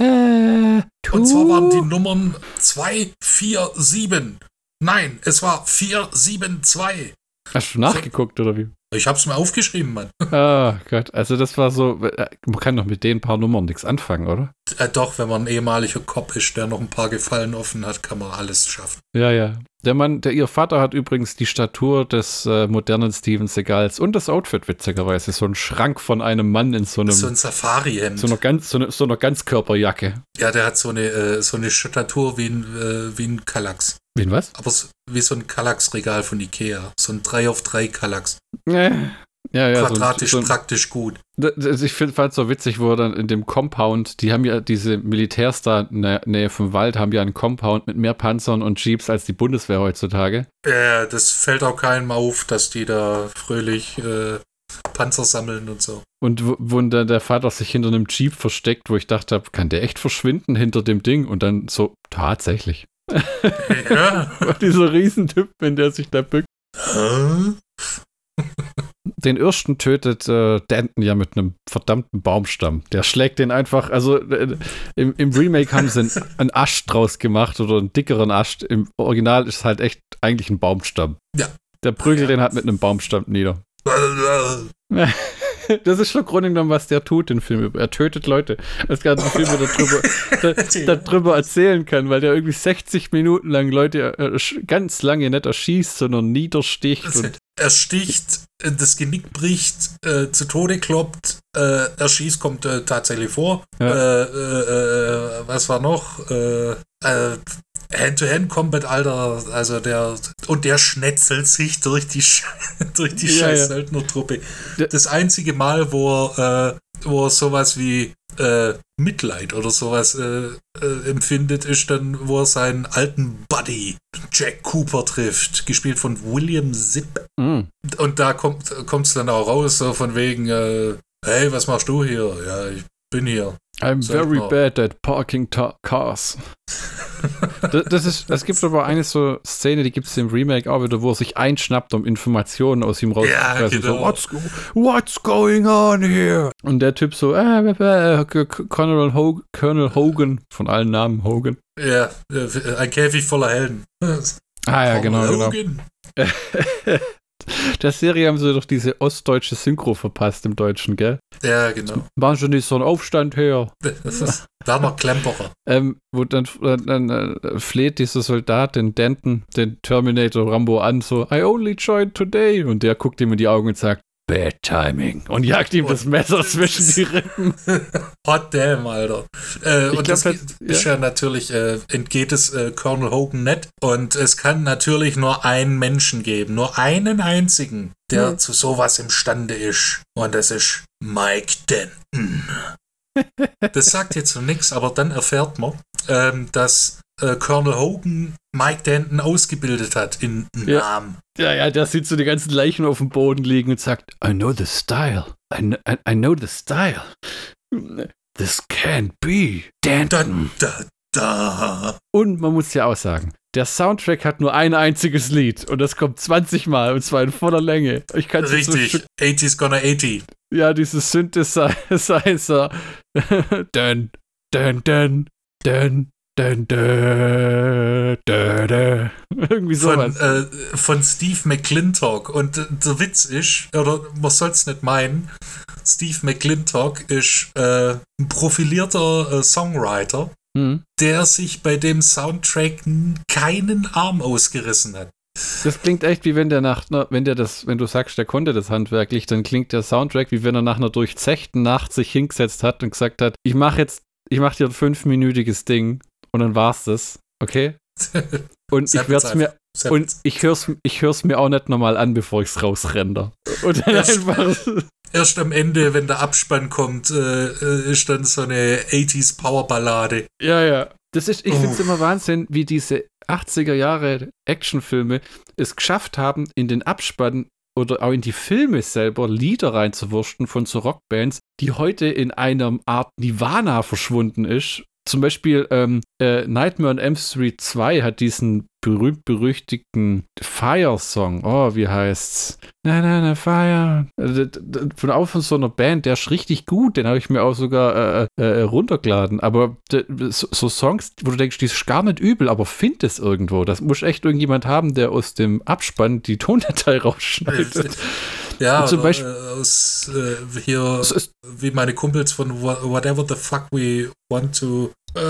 [SPEAKER 1] Äh, und zwar waren die Nummern 2, 4, 7. Nein, es war 472.
[SPEAKER 2] Hast du nachgeguckt oder wie?
[SPEAKER 1] Ich hab's mir aufgeschrieben, Mann.
[SPEAKER 2] Ah, Gott. Also das war so, äh, man kann doch mit den paar Nummern nichts anfangen, oder?
[SPEAKER 1] Äh, doch, wenn man ein ehemaliger Cop ist, der noch ein paar Gefallen offen hat, kann man alles schaffen.
[SPEAKER 2] Ja, ja. Der Mann, der ihr Vater hat übrigens die Statur des äh, modernen Steven Segals und das Outfit witzigerweise. So ein Schrank von einem Mann in so einem.
[SPEAKER 1] So ein Safari-Hemd.
[SPEAKER 2] So einer, ganz, so, eine, so einer Ganzkörperjacke.
[SPEAKER 1] Ja, der hat so eine, äh, so eine Statur wie ein, äh, wie ein Kallax.
[SPEAKER 2] Wie ein was?
[SPEAKER 1] Aber so, wie so ein Kallax-Regal von Ikea. So ein 3 auf 3 Kallax.
[SPEAKER 2] Ja, ja,
[SPEAKER 1] Quadratisch so, so, praktisch gut.
[SPEAKER 2] Ich finde es so witzig, wo dann in dem Compound, die haben ja diese Militärs da in der Nähe vom Wald, haben ja einen Compound mit mehr Panzern und Jeeps als die Bundeswehr heutzutage.
[SPEAKER 1] Ja, das fällt auch keinem auf, dass die da fröhlich äh, Panzer sammeln und so.
[SPEAKER 2] Und wo, wo dann der Vater sich hinter einem Jeep versteckt, wo ich dachte, kann der echt verschwinden hinter dem Ding? Und dann so, tatsächlich. Ja. Dieser Riesentyp, wenn der sich da bückt. Den Irrsten tötet äh, Danton ja mit einem verdammten Baumstamm. Der schlägt den einfach, also äh, im, im, Remake haben sie einen, einen Ast draus gemacht oder einen dickeren Ast. Im Original ist es halt echt eigentlich ein Baumstamm.
[SPEAKER 1] Ja.
[SPEAKER 2] Der prügelt ja. den halt mit einem Baumstamm nieder. das ist schon Grunde genommen, was der tut, den Film. Er tötet Leute. Das ganze Film darüber, da, darüber erzählen kann, weil der irgendwie 60 Minuten lang Leute äh, ganz lange nicht erschießt, sondern niedersticht. Also,
[SPEAKER 1] er sticht, äh, das Genick bricht, äh, zu Tode kloppt, äh, erschießt, kommt äh, tatsächlich vor. Ja. Äh, äh, was war noch? Hand-to-Hand-Combat, Alter, also der, und der schnetzelt sich durch die, durch die ja, scheiß ja. Söldner-Truppe. Das einzige Mal, wo er, äh, wo er sowas wie äh, Mitleid oder sowas äh, äh, empfindet, ist dann, wo er seinen alten Buddy Jack Cooper trifft, gespielt von William Zipp.
[SPEAKER 2] Mhm.
[SPEAKER 1] Und da kommt es dann auch raus, so von wegen, äh, hey, was machst du hier? Ja, ich bin hier.
[SPEAKER 2] I'm very bad at parking cars. das, das, ist, es gibt aber eine so Szene, die gibt es im Remake auch wieder, wo er sich einschnappt, um Informationen aus ihm rauszupressen. Ja, genau. so, what's, what's, going on here? Und der Typ so, äh, äh, äh Colonel, Hogan, Colonel Hogan, von allen Namen Hogan.
[SPEAKER 1] Ja, ein Käfig voller Helden.
[SPEAKER 2] Ah ja, genau, genau. der Serie haben sie doch diese ostdeutsche Synchro verpasst im Deutschen, gell?
[SPEAKER 1] Ja, genau.
[SPEAKER 2] Machen schon nicht so einen Aufstand her.
[SPEAKER 1] Das ist Werner Klemperer.
[SPEAKER 2] Ähm, wo dann, dann äh, fleht dieser Soldat den Denton, den Terminator Rambo an, so, I only joined today. Und der guckt ihm in die Augen und sagt, Bad Timing. Und jagt ihm und das Messer zwischen die Rippen.
[SPEAKER 1] Hot damn, Alter. Äh, und glaub, das, das ist ja, ja natürlich, äh, entgeht es äh, Colonel Hogan nicht. Und es kann natürlich nur einen Menschen geben, nur einen einzigen, der hm. zu sowas imstande ist. Und das ist Mike Denton. das sagt jetzt so nichts, aber dann erfährt man, ähm, dass äh, Colonel Hogan Mike Denton ausgebildet hat in Namen.
[SPEAKER 2] Ja, ja, der sieht so die ganzen Leichen auf dem Boden liegen und sagt, I know the style. I, I, I know the style. This can't be. Denton. Da, da, da. Und man muss ja auch sagen, der Soundtrack hat nur ein einziges Lied und das kommt 20 Mal und zwar in voller Länge. Ich
[SPEAKER 1] Richtig, 80's gonna 80.
[SPEAKER 2] Ja, dieses Synthesizer. dun, dun, dun, dun, dun, dun, dun. Irgendwie sowas.
[SPEAKER 1] Von, äh, von Steve McClintock. Und äh, der Witz ist, oder man soll es nicht meinen, Steve McClintock ist äh, ein profilierter äh, Songwriter,
[SPEAKER 2] Hm.
[SPEAKER 1] der sich bei dem Soundtrack keinen Arm ausgerissen hat.
[SPEAKER 2] Das klingt echt wie wenn der nach, einer- wenn der das, wenn du sagst, der konnte das handwerklich, dann klingt der Soundtrack wie wenn er nach einer durchzechten Nacht sich hingesetzt hat und gesagt hat, ich mache jetzt, ich mache dir ein fünfminütiges Ding und dann war's das, okay? Und ich werde es mir und ich hör's, ich hör's mir auch nicht nochmal an, bevor ich's rausrender. Und dann
[SPEAKER 1] Erst-
[SPEAKER 2] einfach.
[SPEAKER 1] Erst am Ende, wenn der Abspann kommt, äh, äh, ist dann so eine 80s Powerballade.
[SPEAKER 2] Ja, ja. Das ist, ich finde es
[SPEAKER 1] Oh.
[SPEAKER 2] immer Wahnsinn, wie diese 80er Jahre Actionfilme es geschafft haben, in den Abspann oder auch in die Filme selber Lieder reinzuwurschen von so Rockbands, die heute in einer Art Nirvana verschwunden ist. Zum Beispiel ähm, äh, Nightmare on Elm Street 2 hat diesen berühmt-berüchtigten Fire-Song. Oh, wie heißt's? Na, na, na, Fire. Äh, d- Von auch von so einer Band, der ist richtig gut. Den habe ich mir auch sogar äh, äh, runtergeladen. Aber so, so Songs, wo du denkst, die ist gar nicht übel, aber find es irgendwo. Das muss echt irgendjemand haben, der aus dem Abspann die Tondatei rausschneidet.
[SPEAKER 1] Ja,
[SPEAKER 2] zum Beispiel-
[SPEAKER 1] äh, aus äh, hier, wie meine Kumpels von Wha- Whatever the Fuck We Want to, äh,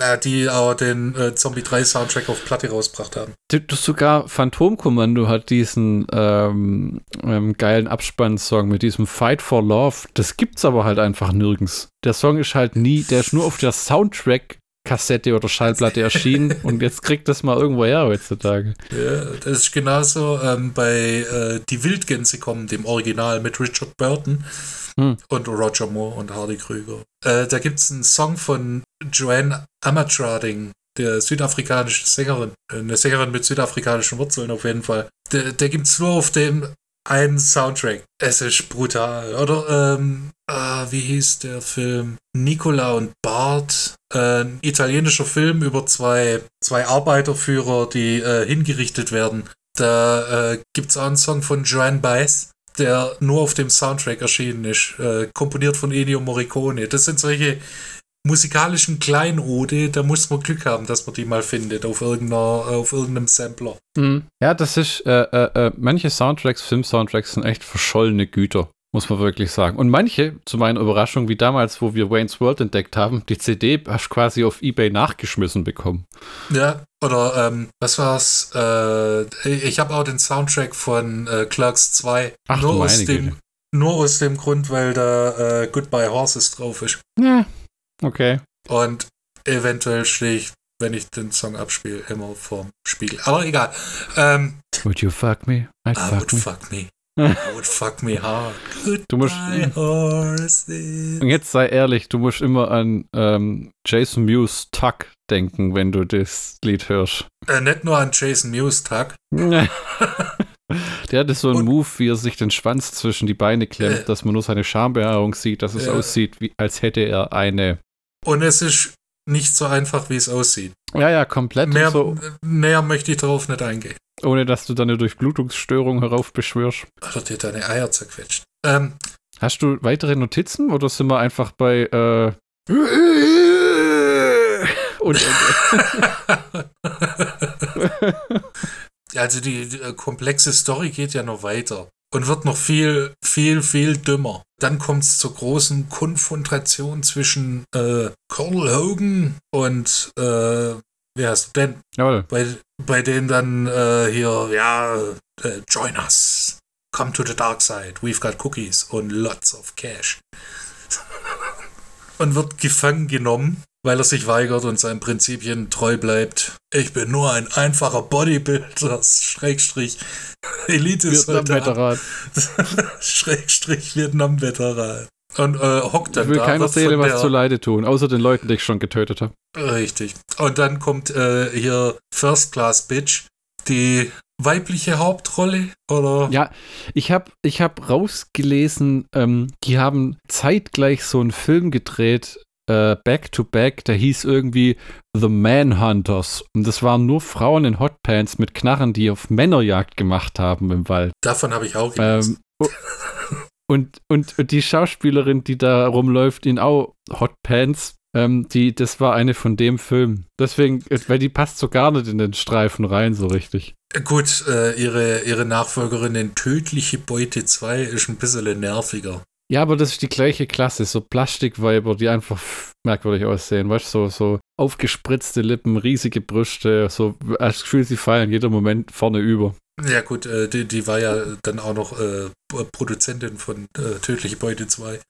[SPEAKER 1] na, die auch den äh, Zombie 3 Soundtrack auf Platte rausgebracht haben.
[SPEAKER 2] Du- Sogar Phantomkommando hat diesen ähm, ähm, geilen Abspannsong mit diesem Fight for Love. Das gibt's aber halt einfach nirgends. Der Song ist halt nie, der ist nur auf der Soundtrack-Kassette oder Schallplatte erschienen und jetzt kriegt das mal irgendwo her heutzutage.
[SPEAKER 1] Ja, das ist genauso ähm, bei äh, Die Wildgänse kommen, dem Original mit Richard Burton
[SPEAKER 2] Hm.
[SPEAKER 1] und Roger Moore und Hardy Krüger. Äh, da gibt es einen Song von Joanne Amatrading, der südafrikanische Sängerin, äh, eine Sängerin mit südafrikanischen Wurzeln auf jeden Fall. Der, der gibt es nur auf dem einen Soundtrack. Es ist brutal. Oder, ähm, ah, wie hieß der Film? Nicola und Bart. Äh, ein italienischer Film über zwei, zwei Arbeiterführer, die äh, hingerichtet werden. Da äh, gibt es auch einen Song von Joanne Baez, der nur auf dem Soundtrack erschienen ist. Äh, komponiert von Ennio Morricone. Das sind solche musikalischen Kleinode, da muss man Glück haben, dass man die mal findet auf, irgendeiner, auf irgendeinem Sampler.
[SPEAKER 2] Ja, das ist, äh, äh, äh, manche Soundtracks, Film-Soundtracks sind echt verschollene Güter, muss man wirklich sagen. Und manche, zu meiner Überraschung, wie damals, wo wir Wayne's World entdeckt haben, die CD hast du quasi auf Ebay nachgeschmissen bekommen.
[SPEAKER 1] Ja, oder ähm, was war's? Äh, ich habe auch den Soundtrack von äh, Clerks 2.
[SPEAKER 2] Ach,
[SPEAKER 1] nur, aus dem,
[SPEAKER 2] Güte.
[SPEAKER 1] nur aus dem Grund, weil da äh, Goodbye Horses drauf ist.
[SPEAKER 2] Ja, okay.
[SPEAKER 1] Und eventuell stehe ich, wenn ich den Song abspiele, immer vorm Spiegel. Aber egal. Ähm,
[SPEAKER 2] Would you fuck me? I'd
[SPEAKER 1] I
[SPEAKER 2] fuck
[SPEAKER 1] would
[SPEAKER 2] me.
[SPEAKER 1] fuck me. I would fuck me hard.
[SPEAKER 2] Du musst-
[SPEAKER 1] Goodbye Horses.
[SPEAKER 2] Und jetzt sei ehrlich, du musst immer an ähm, Jason Mewes Tuck denken, wenn du das Lied hörst.
[SPEAKER 1] Äh, nicht nur an Jason Mewes Tag.
[SPEAKER 2] Der hatte so einen
[SPEAKER 1] Und-
[SPEAKER 2] Move, wie er sich den Schwanz zwischen die Beine klemmt,
[SPEAKER 1] Äh.
[SPEAKER 2] dass man nur seine Schambehaarung sieht, dass es
[SPEAKER 1] Ja.
[SPEAKER 2] aussieht, wie, als hätte er eine.
[SPEAKER 1] Und es ist nicht so einfach, wie es aussieht.
[SPEAKER 2] Ja, ja, komplett
[SPEAKER 1] Mehr,
[SPEAKER 2] so,
[SPEAKER 1] näher möchte ich darauf nicht eingehen.
[SPEAKER 2] ohne dass du dann eine Durchblutungsstörung heraufbeschwörst.
[SPEAKER 1] Oder dir deine Eier zerquetscht. Ähm,
[SPEAKER 2] Hast du weitere Notizen oder sind wir einfach bei äh und, und
[SPEAKER 1] also die, die äh, komplexe Story geht ja noch weiter und wird noch viel, viel, viel dümmer. Dann kommt es zur großen Konfrontation zwischen äh, Colonel Hogan und äh, wie heißt denn?
[SPEAKER 2] Jawohl.
[SPEAKER 1] Bei, bei denen dann äh, hier, ja, äh, join us. Come to the dark side. We've got cookies und lots of cash. und wird gefangen genommen, weil er sich weigert und seinen Prinzipien treu bleibt. Ich bin nur ein einfacher Bodybuilder, Schrägstrich, Elite-Soldat. Schrägstrich Vietnam-Veteran. Und äh, hockt
[SPEAKER 2] Ich
[SPEAKER 1] dann
[SPEAKER 2] will
[SPEAKER 1] da.
[SPEAKER 2] keiner
[SPEAKER 1] wird
[SPEAKER 2] Seele
[SPEAKER 1] von
[SPEAKER 2] was zu Leide tun, außer den Leuten, die ich schon getötet habe.
[SPEAKER 1] Richtig. Und dann kommt äh, hier First Class Bitch, die weibliche Hauptrolle, oder?
[SPEAKER 2] Ja, ich habe ich hab rausgelesen, ähm, die haben zeitgleich so einen Film gedreht, äh, Back to Back, der hieß irgendwie The Manhunters. Und das waren nur Frauen in Hotpants mit Knarren, die auf Männerjagd gemacht haben im Wald.
[SPEAKER 1] Davon habe ich auch gelesen.
[SPEAKER 2] Ähm, Und, und, und die Schauspielerin, die da rumläuft, in auch Hot Pants, ähm, die, das war eine von dem Film. Deswegen, äh, weil die passt so gar nicht in den Streifen rein, so richtig.
[SPEAKER 1] Gut, äh, ihre, ihre Nachfolgerin in Tödliche Beute 2 ist ein bisschen nerviger.
[SPEAKER 2] Ja, aber das ist die gleiche Klasse, so Plastikweiber, die einfach merkwürdig aussehen, weißt du, so, so aufgespritzte Lippen, riesige Brüste, so als Gefühl, sie fallen jeder Moment vorne über.
[SPEAKER 1] Ja gut, äh, die, die war ja dann auch noch äh, Produzentin von äh, Tödliche Beute 2.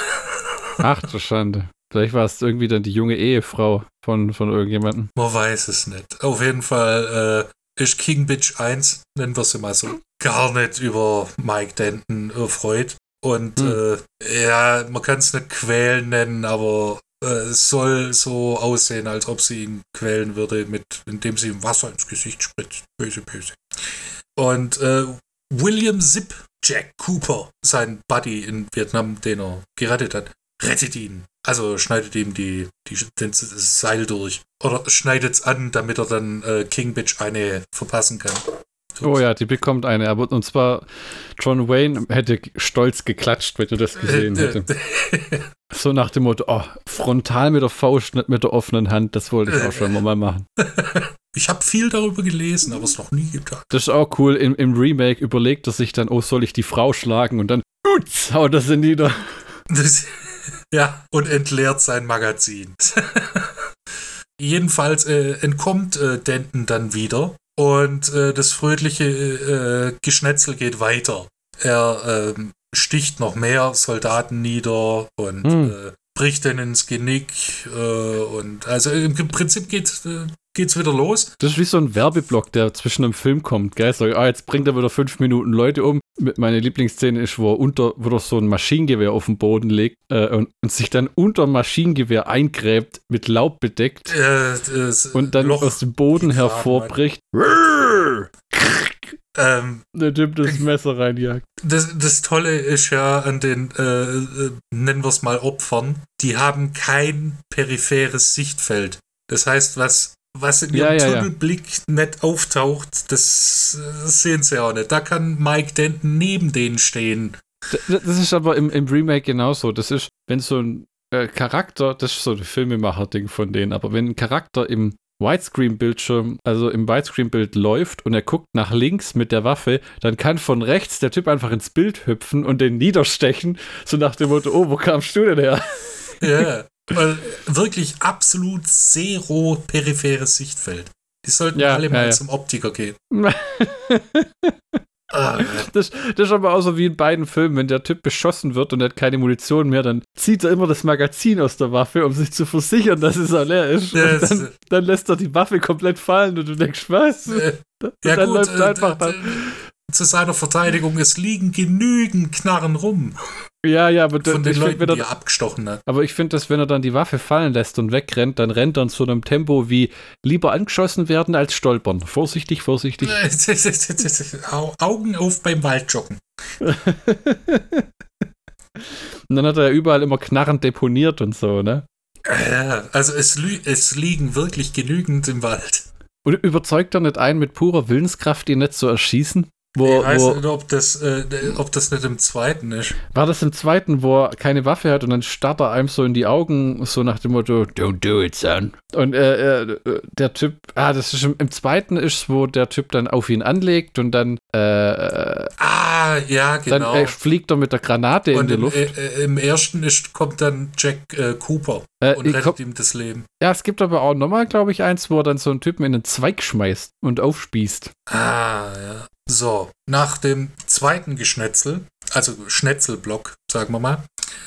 [SPEAKER 2] Ach du Schande. Vielleicht war es irgendwie dann die junge Ehefrau von, von irgendjemandem.
[SPEAKER 1] Man weiß es nicht. Auf jeden Fall äh, ist King Bitch 1, nennen wir sie mal so, gar nicht über Mike Denton erfreut. Und hm. äh, ja, man kann es nicht quälen nennen, aber äh, es soll so aussehen, als ob sie ihn quälen würde, mit, indem sie ihm Wasser ins Gesicht spritzt. Böse, böse. Und äh, William Zip, Jack Cooper, sein Buddy in Vietnam, den er gerettet hat, rettet ihn. Also schneidet ihm die, die, den, das Seil durch. Oder schneidet es an, damit er dann äh, King Bitch eine verpassen kann.
[SPEAKER 2] Oh ja, die bekommt eine. Aber und zwar John Wayne hätte stolz geklatscht, wenn er das gesehen hätte. so nach dem Motto, oh, frontal mit der Faust, nicht mit der offenen Hand, das wollte ich auch schon mal machen.
[SPEAKER 1] Ich habe viel darüber gelesen, aber es noch nie getan.
[SPEAKER 2] Das ist auch cool. Im, Im, Remake überlegt er sich dann, oh, soll ich die Frau schlagen? Und dann, uts, haut das in nieder.
[SPEAKER 1] Das, ja, und entleert sein Magazin. Jedenfalls äh, entkommt äh, Denton dann wieder und äh, das fröhliche äh, Geschnetzel geht weiter. Er ähm, sticht noch mehr Soldaten nieder und hm. bricht denen ins Genick. Äh, und also im Prinzip geht äh, geht's wieder los.
[SPEAKER 2] Das ist wie so ein Werbeblock, der zwischen einem Film kommt, gell? So, ah, jetzt bringt er wieder fünf Minuten Leute um. Meine Lieblingsszene ist, wo er unter, wo er so ein Maschinengewehr auf den Boden legt äh, und, und, sich dann unter Maschinengewehr eingräbt, mit Laub bedeckt äh, und dann Loch aus dem Boden hervorbricht. Ähm, der Typ das Messer reinjagt.
[SPEAKER 1] Das, das Tolle ist ja an den, äh, äh nennen wir es mal Opfern, die haben kein peripheres Sichtfeld. Das heißt, was was in ihrem ja, ja, Tunnelblick ja. nicht auftaucht, das, das, sehen sie auch nicht. Da kann Mike Denton neben denen stehen.
[SPEAKER 2] Das, das ist aber im, im, Remake genauso. Das ist, wenn so ein äh, Charakter, das ist so ein Filmemacher-Ding von denen, aber wenn ein Charakter im Widescreen-Bildschirm, also im Widescreen-Bild läuft und er guckt nach links mit der Waffe, dann kann von rechts der Typ einfach ins Bild hüpfen und den niederstechen, so nach dem Motto, oh, wo kamst du denn her?
[SPEAKER 1] Ja. Weil wirklich absolut zero peripheres Sichtfeld. Die sollten ja, alle mal ja. zum Optiker gehen.
[SPEAKER 2] ah, das, das, ist aber auch so wie in beiden Filmen, wenn der Typ beschossen wird und er hat keine Munition mehr, dann zieht er immer das Magazin aus der Waffe, um sich zu versichern, dass es leer ist. Ja, dann, dann, lässt er die Waffe komplett fallen und du denkst, was? Äh,
[SPEAKER 1] ja, dann gut, läuft äh, einfach dann. Zu seiner Verteidigung, es liegen genügend Knarren rum.
[SPEAKER 2] Ja, ja, aber
[SPEAKER 1] von den Leuten,
[SPEAKER 2] find,
[SPEAKER 1] die er abgestochen hat.
[SPEAKER 2] Aber ich finde, dass wenn er dann die Waffe fallen lässt und wegrennt, dann rennt er in so einem Tempo wie lieber angeschossen werden als stolpern. Vorsichtig, vorsichtig.
[SPEAKER 1] Augen auf beim Waldjoggen.
[SPEAKER 2] und dann hat er ja überall immer Knarren deponiert und so, ne?
[SPEAKER 1] Ja, also es, es liegen wirklich genügend im Wald.
[SPEAKER 2] Und überzeugt er nicht einen mit purer Willenskraft, ihn nicht zu erschießen?
[SPEAKER 1] Wo, ich weiß wo, nicht, ob das, äh, ob das nicht im zweiten ist.
[SPEAKER 2] War das im zweiten, wo er keine Waffe hat und dann starrt er einem so in die Augen, so nach dem Motto, don't do it, son. Und äh, äh, der Typ, ah, das ist im, im zweiten ist, wo der Typ dann auf ihn anlegt und dann, äh,
[SPEAKER 1] ah, ja, genau.
[SPEAKER 2] Dann äh, fliegt er mit der Granate und in die im, Luft.
[SPEAKER 1] Äh, Im ersten ist, kommt dann Jack Cooper und rettet komm, ihm das Leben.
[SPEAKER 2] Ja, es gibt aber auch nochmal, glaube ich, eins, wo er dann so einen Typen in einen Zweig schmeißt und aufspießt.
[SPEAKER 1] Ah, ja. So, nach dem zweiten Geschnetzel, also Schnetzelblock, sagen wir mal,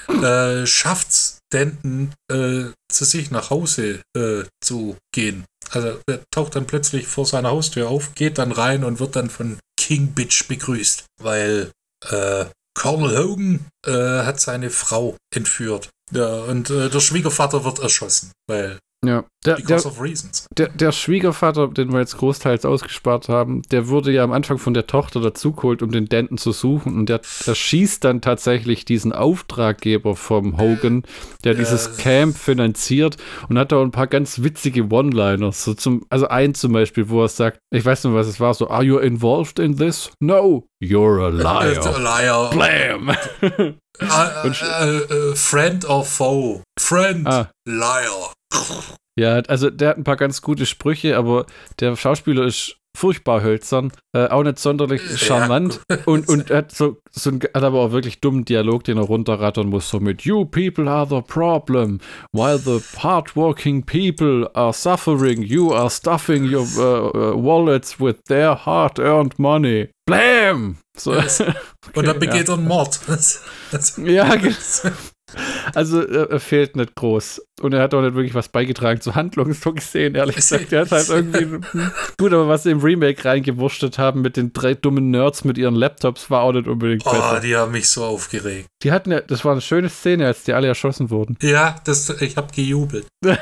[SPEAKER 1] äh, schafft's Denton äh, zu sich nach Hause äh, zu gehen. Also er taucht dann plötzlich vor seiner Haustür auf, geht dann rein und wird dann von King Bitch begrüßt, weil äh, Colonel Hogan äh, hat seine Frau entführt. Ja, und äh, der Schwiegervater wird erschossen, weil
[SPEAKER 2] Ja, der,
[SPEAKER 1] Because
[SPEAKER 2] der,
[SPEAKER 1] of reasons.
[SPEAKER 2] der, der Schwiegervater, den wir jetzt großteils ausgespart haben, der wurde ja am Anfang von der Tochter dazugeholt, um den Denton zu suchen. Und der, der schießt dann tatsächlich diesen Auftraggeber vom Hogan, der dieses Camp finanziert und hat da ein paar ganz witzige One-Liners. So zum, also einen zum Beispiel, wo er sagt, ich weiß nicht, was es war, so, are you involved in this? No, you're a liar.
[SPEAKER 1] Liar.
[SPEAKER 2] Blam!
[SPEAKER 1] Äh, äh, äh, friend or foe? Friend.
[SPEAKER 2] Ah.
[SPEAKER 1] Liar.
[SPEAKER 2] Ja, also der hat ein paar ganz gute Sprüche, aber der Schauspieler ist furchtbar hölzern, äh, auch nicht sonderlich charmant und, und hat so, so ein, hat aber auch wirklich dummen Dialog, den er runterrattern muss, so mit You people are the problem, while the hardworking people are suffering, you are stuffing your uh, uh, wallets with their hard-earned money. Blam! So.
[SPEAKER 1] Yes. Und dann begeht er einen Mord.
[SPEAKER 2] Ja, genau. Also er, er fehlt nicht groß. Und er hat auch nicht wirklich was beigetragen zur Handlung, so gesehen, ehrlich gesagt. Er hat halt irgendwie. gut, aber was sie im Remake reingewurstet haben mit den drei dummen Nerds mit ihren Laptops, war auch nicht unbedingt
[SPEAKER 1] Oh,
[SPEAKER 2] besser.
[SPEAKER 1] die haben mich so aufgeregt.
[SPEAKER 2] Die hatten ja, das war eine schöne Szene, als die alle erschossen wurden.
[SPEAKER 1] Ja, das, ich habe gejubelt.
[SPEAKER 2] mit,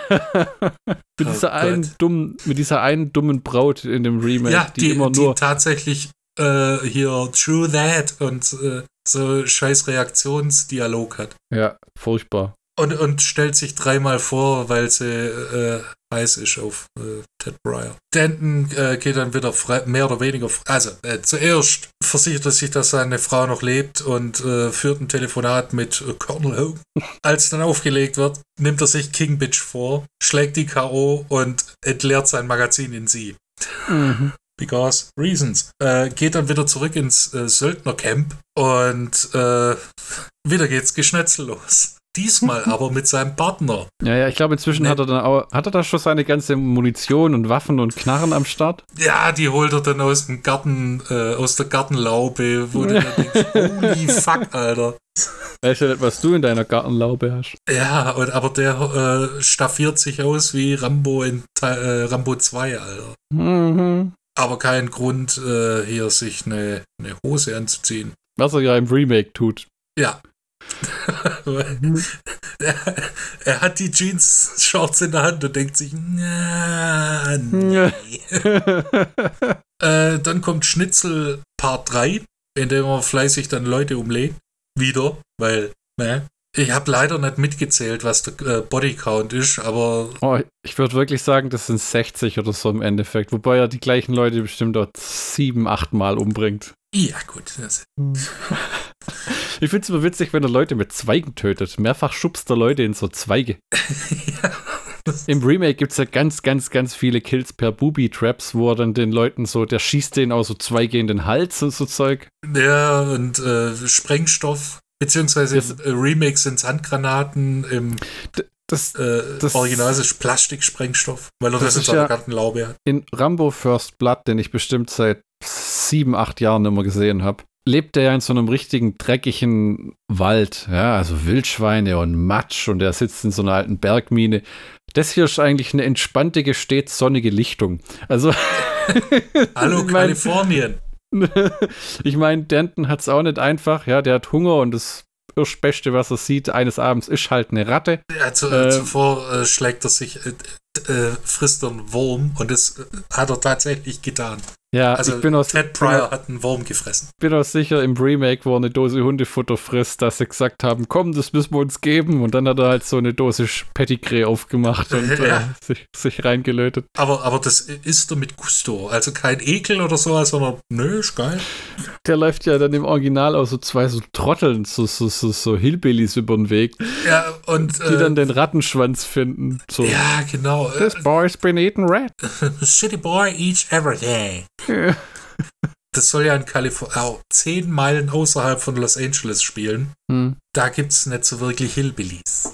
[SPEAKER 1] Oh
[SPEAKER 2] dieser einen
[SPEAKER 1] Gott.
[SPEAKER 2] dummen, mit dieser einen dummen Braut in dem Remake,
[SPEAKER 1] ja,
[SPEAKER 2] die,
[SPEAKER 1] die,
[SPEAKER 2] immer
[SPEAKER 1] die
[SPEAKER 2] nur.
[SPEAKER 1] tatsächlich äh, hier True That und äh, so scheiß Reaktionsdialog hat.
[SPEAKER 2] ja, furchtbar.
[SPEAKER 1] Und, und stellt sich dreimal vor, weil sie äh, heiß ist auf äh, Ted Breyer. Denton äh, geht dann wieder frei, mehr oder weniger, frei, also äh, zuerst versichert er sich, dass seine Frau noch lebt und äh, führt ein Telefonat mit Colonel Hogan. Als dann aufgelegt wird, nimmt er sich King Bitch vor, schlägt die K.O. und entleert sein Magazin in sie.
[SPEAKER 2] Mhm.
[SPEAKER 1] Because reasons. Äh, geht dann wieder zurück ins äh, Söldnercamp und äh, wieder geht's Geschnetzel los. Diesmal aber mit seinem Partner.
[SPEAKER 2] Ja, ja, ich glaube, inzwischen
[SPEAKER 1] Nee.
[SPEAKER 2] hat er dann auch, hat er da schon seine ganze Munition und Waffen und Knarren am Start?
[SPEAKER 1] Ja, die holt er dann aus dem Garten, äh, aus der Gartenlaube, wo du dann denkst, holy fuck, Alter.
[SPEAKER 2] Weißt du was du in deiner Gartenlaube hast?
[SPEAKER 1] Ja, und, aber der äh, staffiert sich aus wie Rambo in äh, Rambo 2, Alter.
[SPEAKER 2] Mhm.
[SPEAKER 1] Aber kein Grund, äh, hier sich eine, eine Hose anzuziehen.
[SPEAKER 2] Was er ja im Remake tut.
[SPEAKER 1] Ja. er, er hat die Jeans-Shorts in der Hand und denkt sich, na, nee. äh, dann kommt Schnitzel Part 3, in dem er fleißig dann Leute umlegt. Wieder, weil, ne? Ich habe leider nicht mitgezählt, was der äh, Bodycount ist, aber
[SPEAKER 2] Oh, ich würde wirklich sagen, das sind 60 oder so im Endeffekt. Wobei er die gleichen Leute bestimmt dort sieben, acht Mal umbringt.
[SPEAKER 1] ja, gut. Das,
[SPEAKER 2] Ich finde es immer witzig, wenn er Leute mit Zweigen tötet. Mehrfach schubst er Leute in so Zweige. Im Remake gibt es ja ganz, ganz, ganz viele Kills per Booby-Traps, wo er dann den Leuten so, der schießt denen auch so Zweige in den Hals und so Zeug.
[SPEAKER 1] ja, und äh, Sprengstoff, beziehungsweise
[SPEAKER 2] Das-
[SPEAKER 1] im Remake sind Handgranaten, im
[SPEAKER 2] Das,
[SPEAKER 1] äh,
[SPEAKER 2] Das-
[SPEAKER 1] Original ist Plastiksprengstoff, weil er
[SPEAKER 2] Das
[SPEAKER 1] das, in seiner
[SPEAKER 2] ja-
[SPEAKER 1] Gartenlaube hat.
[SPEAKER 2] in Rambo First Blood, den ich bestimmt seit sieben, acht Jahren immer gesehen habe, lebt er ja in so einem richtigen dreckigen Wald. Ja, also Wildschweine und Matsch und er sitzt in so einer alten Bergmine. Das hier ist eigentlich eine entspannte, stets sonnige Lichtung. Also,
[SPEAKER 1] Hallo Kalifornien.
[SPEAKER 2] ich meine, Denton hat es auch nicht einfach. Ja, der hat Hunger und das Beste, was er sieht eines Abends, ist halt eine Ratte.
[SPEAKER 1] Ja, zu,
[SPEAKER 2] Ähm.
[SPEAKER 1] zuvor äh, schlägt er sich, äh, äh, frisst er einen Wurm und das äh, hat er tatsächlich getan.
[SPEAKER 2] Ja,
[SPEAKER 1] Also
[SPEAKER 2] ich bin auch,
[SPEAKER 1] Ted Pryor hat einen Wurm gefressen.
[SPEAKER 2] bin auch sicher im Remake, wo er eine Dose Hundefutter frisst, dass sie gesagt haben, komm, das müssen wir uns geben. Und dann hat er halt so eine Dose Pettigrew aufgemacht und
[SPEAKER 1] Ja.
[SPEAKER 2] äh, sich, sich reingelötet.
[SPEAKER 1] Aber, aber das isst er mit Gusto. Also kein Ekel oder so, sondern nö, ist geil.
[SPEAKER 2] Der läuft ja dann im Original auch so zwei so Trotteln, so, so, so, so Hillbillies über den Weg,
[SPEAKER 1] Ja, und
[SPEAKER 2] die
[SPEAKER 1] äh,
[SPEAKER 2] dann den Rattenschwanz finden. So,
[SPEAKER 1] ja, genau.
[SPEAKER 2] This boy's been eating rat.
[SPEAKER 1] City Boy eats everything. Das soll ja in Kalifornien, auch zehn Meilen außerhalb von Los Angeles spielen.
[SPEAKER 2] Hm.
[SPEAKER 1] Da gibt es nicht so wirklich Hillbillies.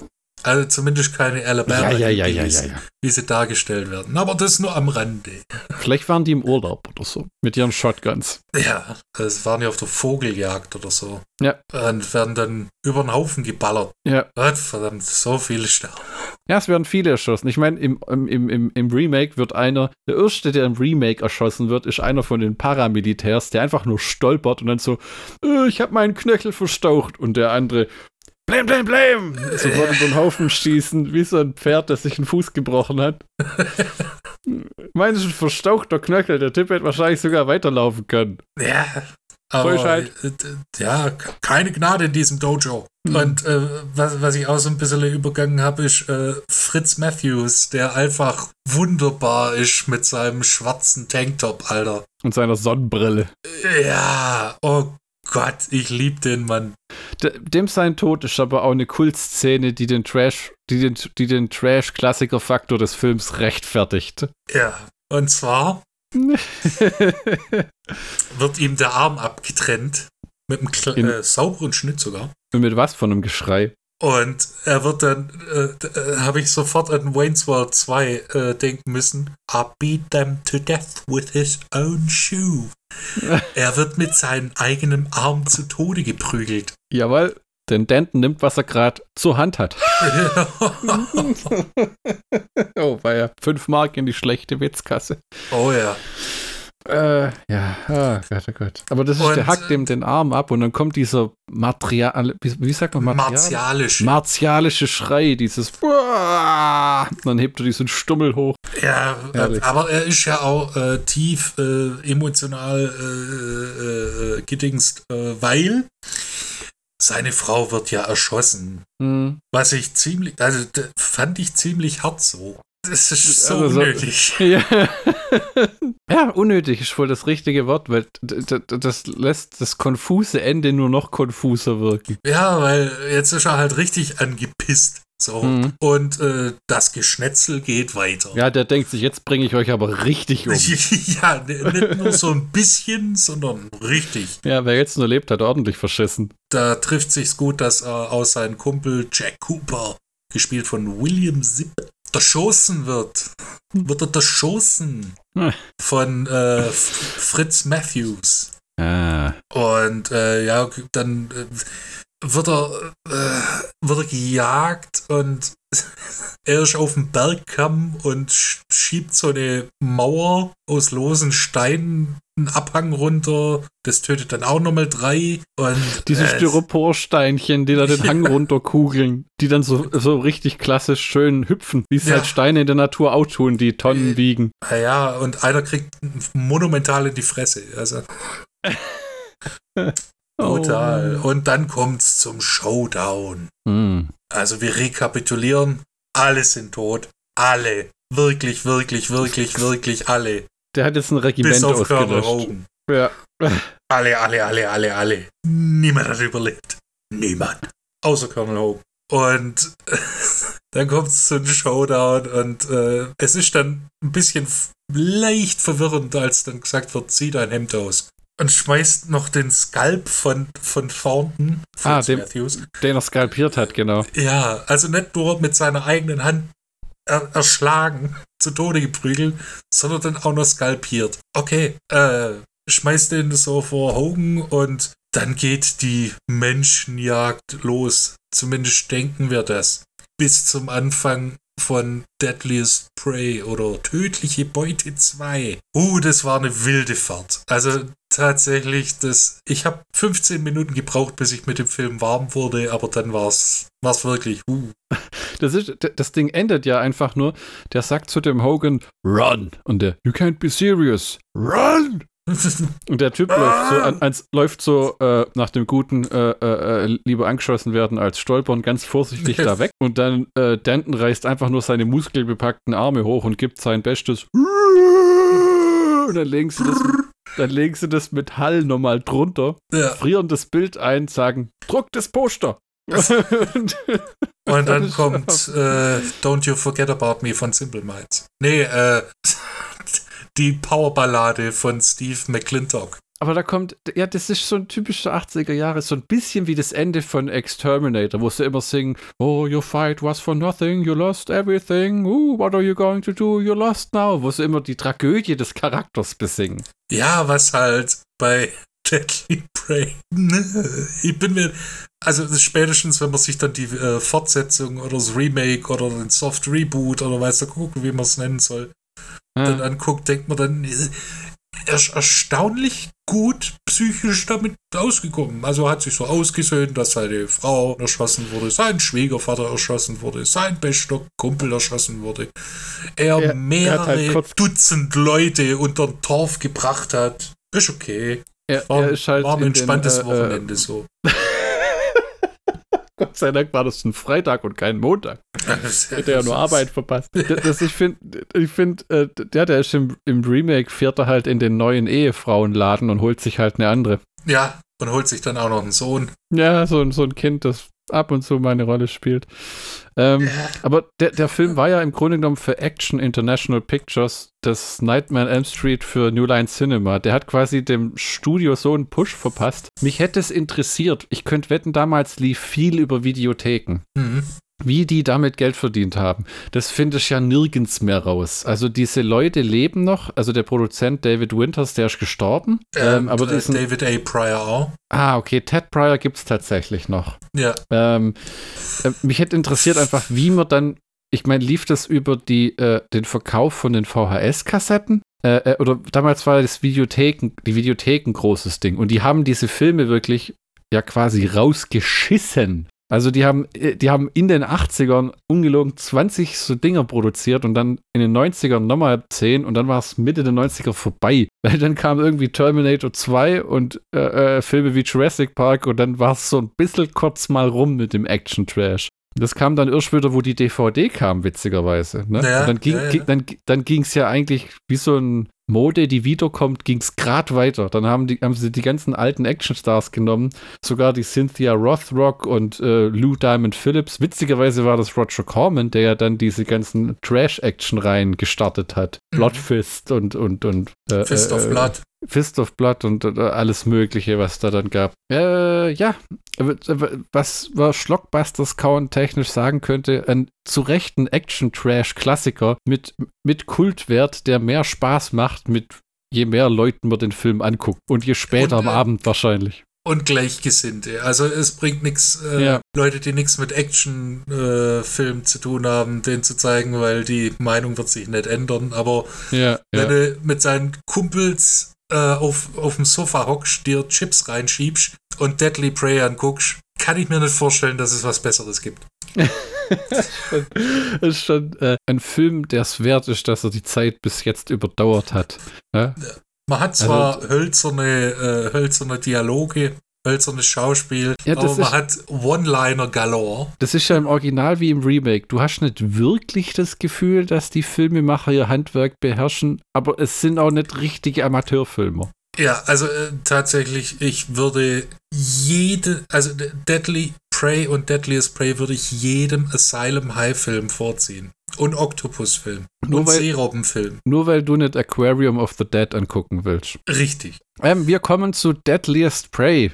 [SPEAKER 1] Also zumindest keine Alabama
[SPEAKER 2] Ja, ja, ja, ja.
[SPEAKER 1] wie sie dargestellt werden. Aber das nur am Rande.
[SPEAKER 2] Vielleicht waren die im Urlaub oder so, mit ihren Shotguns.
[SPEAKER 1] Ja, es waren ja auf der Vogeljagd oder so.
[SPEAKER 2] Ja.
[SPEAKER 1] Und werden dann über den Haufen geballert.
[SPEAKER 2] Ja.
[SPEAKER 1] Gott, verdammt, so viele sterben.
[SPEAKER 2] Ja, es werden viele erschossen. Ich meine, im, im, im, im Remake wird einer, der erste, der im Remake erschossen wird, ist einer von den Paramilitärs, der einfach nur stolpert und dann so, äh, ich habe meinen Knöchel verstaucht. Und der andere, Blam, blam, blam! Sofort über den Haufen schießen, wie so ein Pferd, das sich einen Fuß gebrochen hat. Meinst du, ein verstauchter Knöchel? Der Typ hätte wahrscheinlich sogar weiterlaufen können.
[SPEAKER 1] Ja, aber halt. ja, keine Gnade in diesem Dojo. Mhm. Und äh, was, was ich auch so ein bisschen übergangen habe, ist äh, Fritz Matthews, der einfach wunderbar ist mit seinem schwarzen Tanktop, Alter.
[SPEAKER 2] Und seiner Sonnenbrille.
[SPEAKER 1] Ja, oh Gott, ich liebe den Mann.
[SPEAKER 2] Dem sein Tod ist aber auch eine Kultszene, die den Trash, die den, die den Trash-Klassiker-Faktor des Films rechtfertigt.
[SPEAKER 1] Ja, und zwar wird ihm der Arm abgetrennt. Mit einem äh, sauberen Schnitt sogar.
[SPEAKER 2] Und mit was von einem Geschrei?
[SPEAKER 1] Und er wird dann, äh, äh, habe ich sofort an Wayne's World 2 äh, denken müssen. I beat them to death with his own shoe. er wird mit seinem eigenen Arm zu Tode geprügelt.
[SPEAKER 2] Jawohl, denn Denton nimmt, was er gerade zur Hand hat. oh, war ja fünf Mark in die schlechte Witzkasse.
[SPEAKER 1] Oh ja.
[SPEAKER 2] Äh, ja, oh Gott, oh Gott. Aber das ist, und, der hackt dem den Arm ab und dann kommt dieser Material, wie, wie sagt man
[SPEAKER 1] Material? Martialische.
[SPEAKER 2] Martialische Schrei, dieses dann hebt er diesen Stummel hoch.
[SPEAKER 1] Ja, Herrlich. aber er ist ja auch äh, tief äh, emotional äh, äh, äh gedingst, äh, weil seine Frau wird ja erschossen. Mhm. Was ich ziemlich, also fand ich ziemlich hart so. Das ist so also, unnötig.
[SPEAKER 2] Ja. ja. unnötig ist wohl das richtige Wort, weil das lässt das konfuse Ende nur noch konfuser wirken.
[SPEAKER 1] Ja, weil jetzt ist er halt richtig angepisst. So. Mhm. Und äh, das Geschnetzel geht weiter.
[SPEAKER 2] Ja, der denkt sich, jetzt bringe ich euch aber richtig um.
[SPEAKER 1] ja, nicht nur so ein bisschen, sondern richtig.
[SPEAKER 2] Ja, wer jetzt nur lebt, hat ordentlich verschissen.
[SPEAKER 1] Da trifft sich's gut, dass er aus seinem Kumpel Jack Cooper, gespielt von William Zipp, erschossen wird. Wird er erschossen hm. von äh, Fritz Matthews.
[SPEAKER 2] Ah.
[SPEAKER 1] Und äh, ja, dann äh, wird er, äh, wird er gejagt und er ist auf dem Bergkamm und schiebt so eine Mauer aus losen Steinen einen Abhang runter. Das tötet dann auch nochmal drei. Und,
[SPEAKER 2] Diese äh, Styroporsteinchen, die da den Hang runterkugeln, die dann so, so richtig klassisch schön hüpfen, wie es ja. halt Steine in der Natur auch tun, die Tonnen äh, wiegen.
[SPEAKER 1] Ja, und einer kriegt monumental in die Fresse. Also. Total. Oh. Und dann kommt's zum Showdown.
[SPEAKER 2] Mm.
[SPEAKER 1] Also wir rekapitulieren. Alle sind tot. Alle. Wirklich, wirklich, wirklich, wirklich alle.
[SPEAKER 2] Der hat jetzt ein Regiment Bis auf ausgelöscht. Ja.
[SPEAKER 1] Alle, alle, alle, alle, alle. Niemand hat überlebt. Niemand. Außer Colonel Hogan. Und dann kommt es zum Showdown und äh, es ist dann ein bisschen leicht verwirrend, als dann gesagt wird, zieh dein Hemd aus und schmeißt noch den Skalp von, von Thornton,
[SPEAKER 2] von ah, dem, Matthews. Den er skalpiert hat, genau.
[SPEAKER 1] Ja, also nicht nur mit seiner eigenen Hand er, erschlagen, zu Tode geprügelt, sondern dann auch noch skalpiert. Okay, äh, schmeißt den so vor Hogan und dann geht die Menschenjagd los. Zumindest denken wir das. Bis zum Anfang von Deadliest Prey oder Tödliche Beute 2. Uh, das war eine wilde Fahrt. Also tatsächlich, das, ich habe 15 Minuten gebraucht, bis ich mit dem Film warm wurde, aber dann war es wirklich. Uh.
[SPEAKER 2] Das, ist, das Ding endet ja einfach nur, der sagt zu dem Hogan, run. Und der, you can't be serious. Run! Und der Typ läuft so, an, ans, läuft so äh, nach dem guten äh, äh, äh lieber angeschossen werden als stolpern ganz vorsichtig da weg. Und dann äh, Denton reißt einfach nur seine muskelbepackten Arme hoch und gibt sein Bestes. Und dann legen sie das, dann legen sie das mit Hall nochmal drunter,
[SPEAKER 1] ja.
[SPEAKER 2] frieren das Bild ein, sagen, druck das Poster.
[SPEAKER 1] und, und dann kommt äh, Don't You Forget About Me von Simple Minds. Nee, äh, die Powerballade von Steve McClintock.
[SPEAKER 2] Aber da kommt, ja, das ist so ein typischer 80er Jahre, so ein bisschen wie das Ende von Exterminator, wo sie immer singen, Oh, your fight was for nothing, you lost everything, uh, what are you going to do, you lost now, wo sie immer die Tragödie des Charakters besingen.
[SPEAKER 1] Ja, was halt bei Deadly Prey, ich bin mir, also spätestens, wenn man sich dann die äh, Fortsetzung oder das Remake oder den Soft Reboot oder weiß der gucken, wie man es nennen soll, dann anguckt, denkt man dann, ist erstaunlich gut psychisch damit ausgekommen. Also hat sich so ausgesöhnt, dass seine Frau erschossen wurde, sein Schwiegervater erschossen wurde, sein bester Kumpel erschossen wurde. Er mehrere
[SPEAKER 2] er halt kurz-
[SPEAKER 1] Dutzend Leute unter den Torf gebracht hat. Ist okay.
[SPEAKER 2] Er,
[SPEAKER 1] War,
[SPEAKER 2] er ist halt
[SPEAKER 1] war ein
[SPEAKER 2] in den,
[SPEAKER 1] entspanntes
[SPEAKER 2] äh,
[SPEAKER 1] Wochenende so.
[SPEAKER 2] Gott sei Dank war das ein Freitag und kein Montag. Hätte ja nur Arbeit verpasst. Das, ich finde, ich find, äh, der, der ist im, im Remake, fährt er halt in den neuen Ehefrauenladen und holt sich halt eine andere.
[SPEAKER 1] Ja, und holt sich dann auch noch einen Sohn.
[SPEAKER 2] Ja, so, so ein Kind, das ab und zu mal eine Rolle spielt. Ähm, aber der, der Film war ja im Grunde genommen für Action International Pictures das Nightmare on Elm Street für New Line Cinema. Der hat quasi dem Studio so einen Push verpasst. Mich hätte es interessiert. Ich könnte wetten, damals lief viel über Videotheken.
[SPEAKER 1] Mhm.
[SPEAKER 2] Wie die damit Geld verdient haben, das finde ich ja nirgends mehr raus. Also diese Leute leben noch, also der Produzent David Winters, der ist gestorben. Ähm,
[SPEAKER 1] Ähm,
[SPEAKER 2] aber diesen,
[SPEAKER 1] David A. Pryor auch.
[SPEAKER 2] ah, okay, Ted Pryor gibt es tatsächlich noch.
[SPEAKER 1] Ja,
[SPEAKER 2] Ähm, äh, mich hätte interessiert einfach, wie man dann, ich meine, lief das über die, äh, den Verkauf von den VHS-Kassetten? Äh, äh, oder damals war das Videotheken, die Videotheken großes Ding. Und die haben diese Filme wirklich ja quasi rausgeschissen. Also die haben, äh, die haben in den 80ern ungelogen 20 so Dinger produziert und dann in den 90ern nochmal 10 und dann war es Mitte der 90er vorbei. Weil dann kam irgendwie Terminator 2 und äh, äh, Filme wie Jurassic Park und dann war es so ein bisschen kurz mal rum mit dem Action-Trash. Das kam dann erst wieder, wo die DVD kam, witzigerweise. Ne?
[SPEAKER 1] Ja,
[SPEAKER 2] und dann ging
[SPEAKER 1] ja, ja.
[SPEAKER 2] ging- dann, dann ging es ja eigentlich wie so ein Mode, die wiederkommt, ging es gerade weiter. Dann haben, die, haben sie die ganzen alten Actionstars genommen, sogar die Cynthia Rothrock und äh, Lou Diamond Phillips. Witzigerweise war das Roger Corman, der ja dann diese ganzen Trash-Action-Reihen gestartet hat.
[SPEAKER 1] Mhm.
[SPEAKER 2] Bloodfist und und und äh,
[SPEAKER 1] Fist
[SPEAKER 2] äh,
[SPEAKER 1] of Blood.
[SPEAKER 2] Fist of Blood und äh, alles Mögliche, was da dann gab. Äh, ja, äh, was was Schlockbusters Count technisch sagen könnte, ein zu Recht ein Action-Trash-Klassiker mit, mit Kultwert, der mehr Spaß macht, mit je mehr Leuten man den Film anguckt und je später
[SPEAKER 1] Und,
[SPEAKER 2] am
[SPEAKER 1] äh,
[SPEAKER 2] Abend wahrscheinlich.
[SPEAKER 1] Und Gleichgesinnte. Also es bringt nichts, äh,
[SPEAKER 2] Ja.
[SPEAKER 1] Leute, die nichts mit Actionfilmen zu tun haben, den zu zeigen, weil die Meinung wird sich nicht ändern. Aber
[SPEAKER 2] Ja,
[SPEAKER 1] wenn
[SPEAKER 2] ja.
[SPEAKER 1] du mit seinen Kumpels äh, auf, auf dem Sofa hockst, dir Chips reinschiebst und Deadly Prey anguckst, kann ich mir nicht vorstellen, dass es was Besseres gibt.
[SPEAKER 2] Das ist schon äh, ein Film, der es wert ist, dass er die Zeit bis jetzt überdauert hat. Ja?
[SPEAKER 1] Man hat zwar
[SPEAKER 2] Also-
[SPEAKER 1] hölzerne, äh, hölzerne Dialoge, hölzernes Schauspiel,
[SPEAKER 2] Ja, das
[SPEAKER 1] aber man
[SPEAKER 2] ist-
[SPEAKER 1] hat One-Liner galore.
[SPEAKER 2] Das ist ja im Original wie im Remake. Du hast nicht wirklich das Gefühl, dass die Filmemacher ihr Handwerk beherrschen, aber es sind auch nicht richtige Amateurfilmer.
[SPEAKER 1] Ja, also äh, tatsächlich, ich würde jede, also Deadly Prey und Deadliest Prey würde ich jedem Asylum High Film vorziehen. Und Octopus Film.
[SPEAKER 2] Nur
[SPEAKER 1] und
[SPEAKER 2] weil-
[SPEAKER 1] Seerobben Film.
[SPEAKER 2] Nur weil du nicht Aquarium of the Dead angucken willst.
[SPEAKER 1] Richtig.
[SPEAKER 2] Ähm, wir kommen zu Deadliest Prey.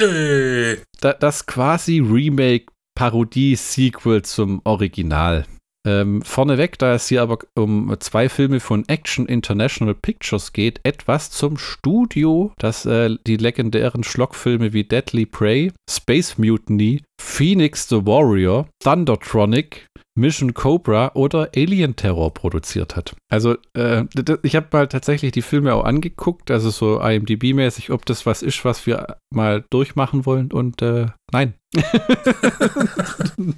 [SPEAKER 1] Äh,
[SPEAKER 2] Da, das quasi Remake-Parodie-Sequel zum Original. Ähm, vorneweg, da es hier aber um zwei Filme von Action International Pictures geht, etwas zum Studio, das äh, die legendären Schlockfilme wie Deadly Prey, Space Mutiny, Phoenix the Warrior, Thundertronic, Mission Cobra oder Alien Terror produziert hat. Also, äh, ich habe mal tatsächlich die Filme auch angeguckt, also so IMDb-mäßig, ob das was ist, was wir mal durchmachen wollen und äh, nein.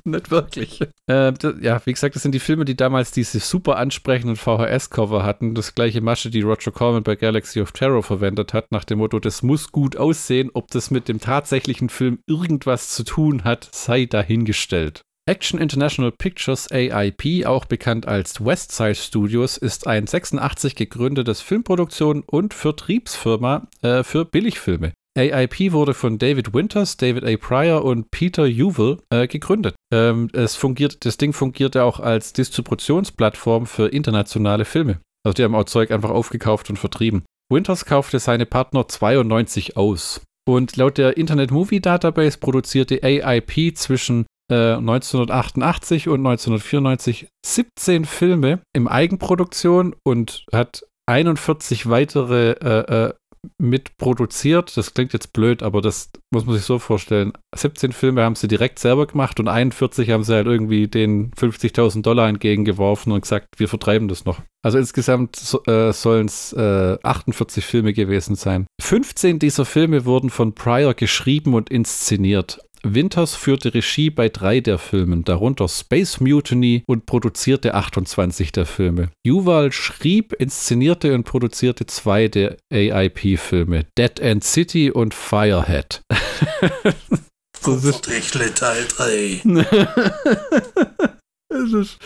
[SPEAKER 2] Nicht wirklich. Äh, d- ja, wie gesagt, das sind die Filme, die damals diese super ansprechenden VHS-Cover hatten. Das gleiche Masche, die Roger Corman bei Galaxy of Terror verwendet hat, nach dem Motto, das muss gut aussehen. Ob das mit dem tatsächlichen Film irgendwas zu tun hat, sei dahingestellt. Action International Pictures AIP, auch bekannt als Westside Studios, ist ein 86 gegründetes Filmproduktion und Vertriebsfirma äh, für Billigfilme. AIP wurde von David Winters, David A. Pryor und Peter Ewell äh, gegründet. Ähm, es fungiert, das Ding fungierte auch als Distributionsplattform für internationale Filme. Also die haben auch Zeug einfach aufgekauft und vertrieben. Winters kaufte seine Partner 92 aus. Und laut der Internet Movie Database produzierte AIP zwischen äh, 1988 und 1994 17 Filme im Eigenproduktion und hat 41 weitere äh, äh, mitproduziert. Das klingt jetzt blöd, aber das muss man sich so vorstellen. 17 Filme haben sie direkt selber gemacht und 41 haben sie halt irgendwie den 50.000 Dollar entgegengeworfen und gesagt, wir vertreiben das noch. Also insgesamt so, äh, sollen es äh, 48 Filme gewesen sein. 15 dieser Filme wurden von Pryor geschrieben und inszeniert. Winters führte Regie bei drei der Filmen, darunter Space Mutiny und produzierte 28 der Filme. Yuval schrieb, inszenierte und produzierte zwei der AIP-Filme, Dead End City und Firehead.
[SPEAKER 1] so Komfortrichle Teil 3.
[SPEAKER 2] das ist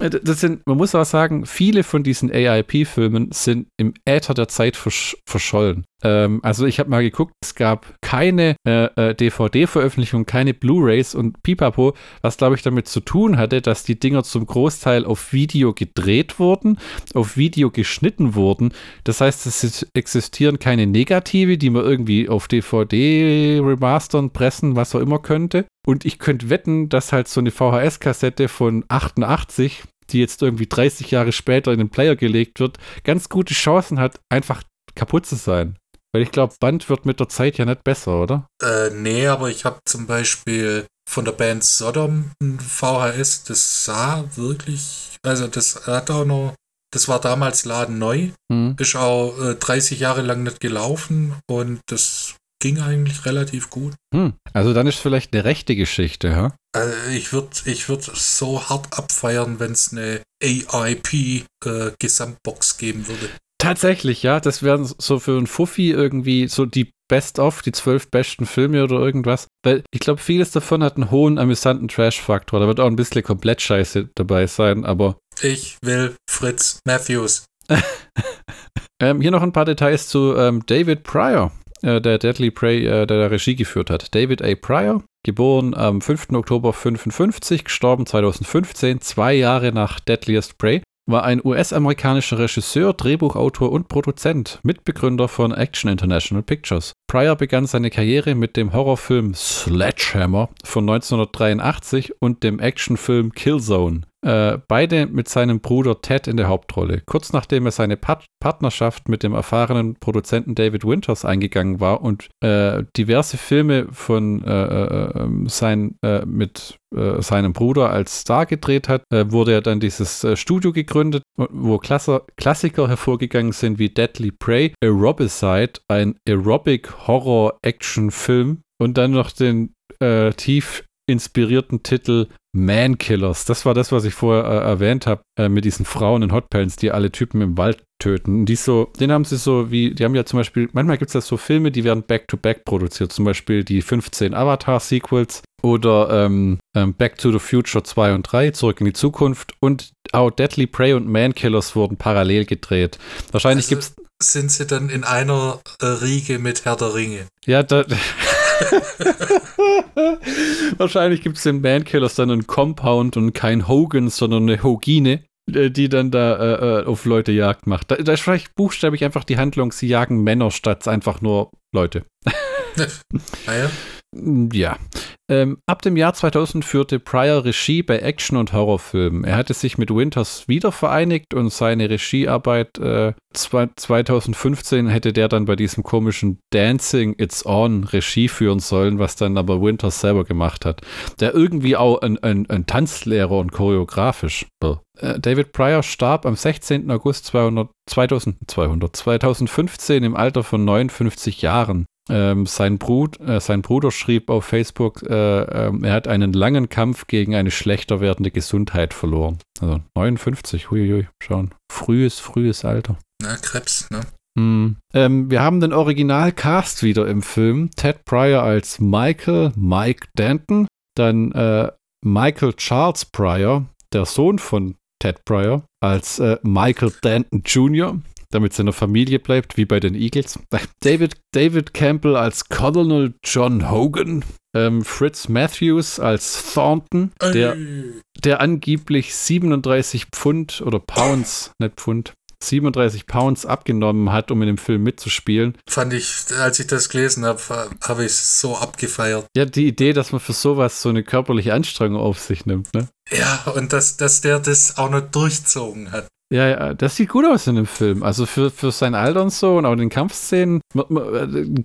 [SPEAKER 2] äh, das sind, man muss aber sagen, viele von diesen AIP-Filmen sind im Äther der Zeit versch verschollen. Ähm, also ich habe mal geguckt, es gab keine äh, äh, DVD-Veröffentlichung, keine Blu-rays und Pipapo, was glaube ich damit zu tun hatte, dass die Dinger zum Großteil auf Video gedreht wurden, auf Video geschnitten wurden. Das heißt, es existieren keine Negative, die man irgendwie auf DVD remastern, pressen, was auch immer könnte. Und ich könnte wetten, dass halt so eine VHS-Kassette von 88, die jetzt irgendwie 30 Jahre später in den Player gelegt wird, ganz gute Chancen hat, einfach kaputt zu sein. Weil ich glaube, Band wird mit der Zeit ja nicht besser, oder?
[SPEAKER 1] Äh, nee, aber ich habe zum Beispiel von der Band Sodom ein VHS, das sah wirklich, also das hat auch noch, das war damals Laden neu, mhm. ist auch äh, 30 Jahre lang nicht gelaufen und das ging eigentlich relativ gut.
[SPEAKER 2] Hm. Also dann ist vielleicht eine rechte Geschichte, ja?
[SPEAKER 1] Also ich würde ich würd so hart abfeiern, wenn es eine AIP-Gesamtbox äh, geben würde.
[SPEAKER 2] Tatsächlich, ja. Das wären so für ein Fuffi irgendwie so die Best-of, die zwölf besten Filme oder irgendwas. Weil ich glaube, vieles davon hat einen hohen, amüsanten Trash-Faktor. Da wird auch ein bisschen komplett scheiße dabei sein, aber.
[SPEAKER 1] Ich will Fritz Matthews.
[SPEAKER 2] ähm, hier noch ein paar Details zu ähm, David Pryor. Äh, der Deadly Prey, äh, der, der Regie geführt hat. David A. Pryor, geboren am 5. Oktober 55, gestorben 2015, zwei Jahre nach Deadliest Prey, war ein US-amerikanischer Regisseur, Drehbuchautor und Produzent, Mitbegründer von Action International Pictures. Pryor begann seine Karriere mit dem Horrorfilm Sledgehammer von 1983 und dem Actionfilm Killzone äh, beide mit seinem Bruder Ted in der Hauptrolle. Kurz nachdem er seine Pat Partnerschaft mit dem erfahrenen Produzenten David Winters eingegangen war und äh, diverse Filme von äh, äh ähm, sein, äh, mit äh, seinem Bruder als Star gedreht hat, wurde er dann dieses Studio gegründet, wo Klasse Klassiker hervorgegangen sind wie Deadly Prey, Aerobicide, ein Aerobic-Horror-Action-Film und dann noch den tief inspirierten Titel Man Killers. Das war das, was ich vorher äh, erwähnt habe, äh, mit diesen Frauen in Hotpants, die alle Typen im Wald töten. Die so, den haben sie so wie, die haben ja zum Beispiel, manchmal gibt es ja so Filme, die werden back-to-back -back produziert, zum Beispiel die 15 Avatar-Sequels oder ähm, ähm, Back to the Future 2 und 3, Zurück in die Zukunft und auch Deadly Prey und Man Killers wurden parallel gedreht. Wahrscheinlich also gibt's
[SPEAKER 1] sind sie dann in einer äh, Riege mit Herr der Ringe.
[SPEAKER 2] Ja, da, Wahrscheinlich gibt es in Mankillers dann einen Compound und kein Hogan, sondern eine Hogine, äh, die dann da äh, äh, auf Leute Jagd macht. Da, da ist vielleicht buchstäblich einfach die Handlung, sie jagen Männer statt einfach nur Leute.
[SPEAKER 1] ah ja.
[SPEAKER 2] Ja. Ähm, ab dem Jahr 2000 führte Pryor Regie bei Action- und Horrorfilmen. Er hatte sich mit Winters wieder vereinigt und seine Regiearbeit äh, 2015 hätte der dann bei diesem komischen Dancing It's On Regie führen sollen, was dann aber Winters selber gemacht hat. Der irgendwie auch ein, ein, ein Tanzlehrer und choreografisch. Äh, David Pryor starb am 16. August 200, 2000, 200, 2015 im Alter von 59 Jahren. Ähm, sein, Brut, äh, sein, Bruder schrieb auf Facebook, äh, äh, er hat einen langen Kampf gegen eine schlechter werdende Gesundheit verloren. Also 59, huiui, schauen. Frühes, frühes Alter.
[SPEAKER 1] Na, Krebs, ne?
[SPEAKER 2] Hm. Ähm, wir haben den Originalcast wieder im Film. Ted Pryor als Michael, Mike Danton. Dann äh, Michael Charles Pryor, der Sohn von Ted Pryor, als äh, Michael Danton Jr damit der Familie bleibt, wie bei den Eagles. David, David Campbell als Colonel John Hogan. Ähm, Fritz Matthews als Thornton, der, der angeblich 37 Pfund oder Pounds, nicht Pfund, 37 Pounds abgenommen hat, um in dem Film mitzuspielen.
[SPEAKER 1] Fand ich, als ich das gelesen habe, habe ich es so abgefeiert.
[SPEAKER 2] Ja, die Idee, dass man für sowas so eine körperliche Anstrengung auf sich nimmt, ne?
[SPEAKER 1] Ja, und dass, dass der das auch noch durchzogen hat.
[SPEAKER 2] Ja, ja, das sieht gut aus in dem Film. Also für, für sein Alter und so und auch in den Kampfszenen.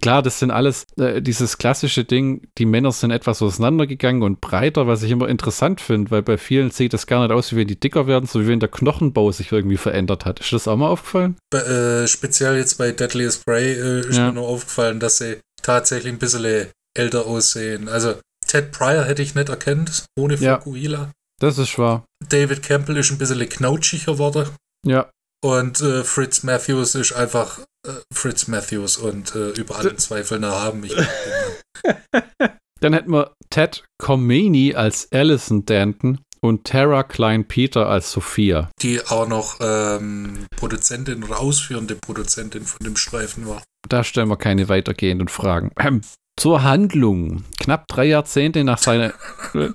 [SPEAKER 2] Klar, das sind alles äh, dieses klassische Ding, die Männer sind etwas auseinandergegangen und breiter, was ich immer interessant finde, weil bei vielen sieht das gar nicht aus, wie wenn die dicker werden, so wie wenn der Knochenbau sich irgendwie verändert hat. Ist das auch mal aufgefallen?
[SPEAKER 1] Bei, äh, speziell jetzt bei Deadliest Prey äh, ist ja. mir nur aufgefallen, dass sie tatsächlich ein bisschen älter aussehen. Also Ted Pryor hätte ich nicht erkannt, ohne Fukuhila. Ja.
[SPEAKER 2] Das ist wahr.
[SPEAKER 1] David Campbell ist ein bisschen knautschiger geworden.
[SPEAKER 2] Ja.
[SPEAKER 1] Und äh, Fritz Matthews ist einfach äh, Fritz Matthews und äh, über alle Zweifel erhaben. Ich
[SPEAKER 2] Dann hätten wir Ted Khomeini als Alison Danton und Tara Klein-Peter als Sophia.
[SPEAKER 1] Die auch noch ähm, Produzentin oder ausführende Produzentin von dem Streifen war.
[SPEAKER 2] Da stellen wir keine weitergehenden Fragen. Zur Handlung. Knapp drei Jahrzehnte nach seiner,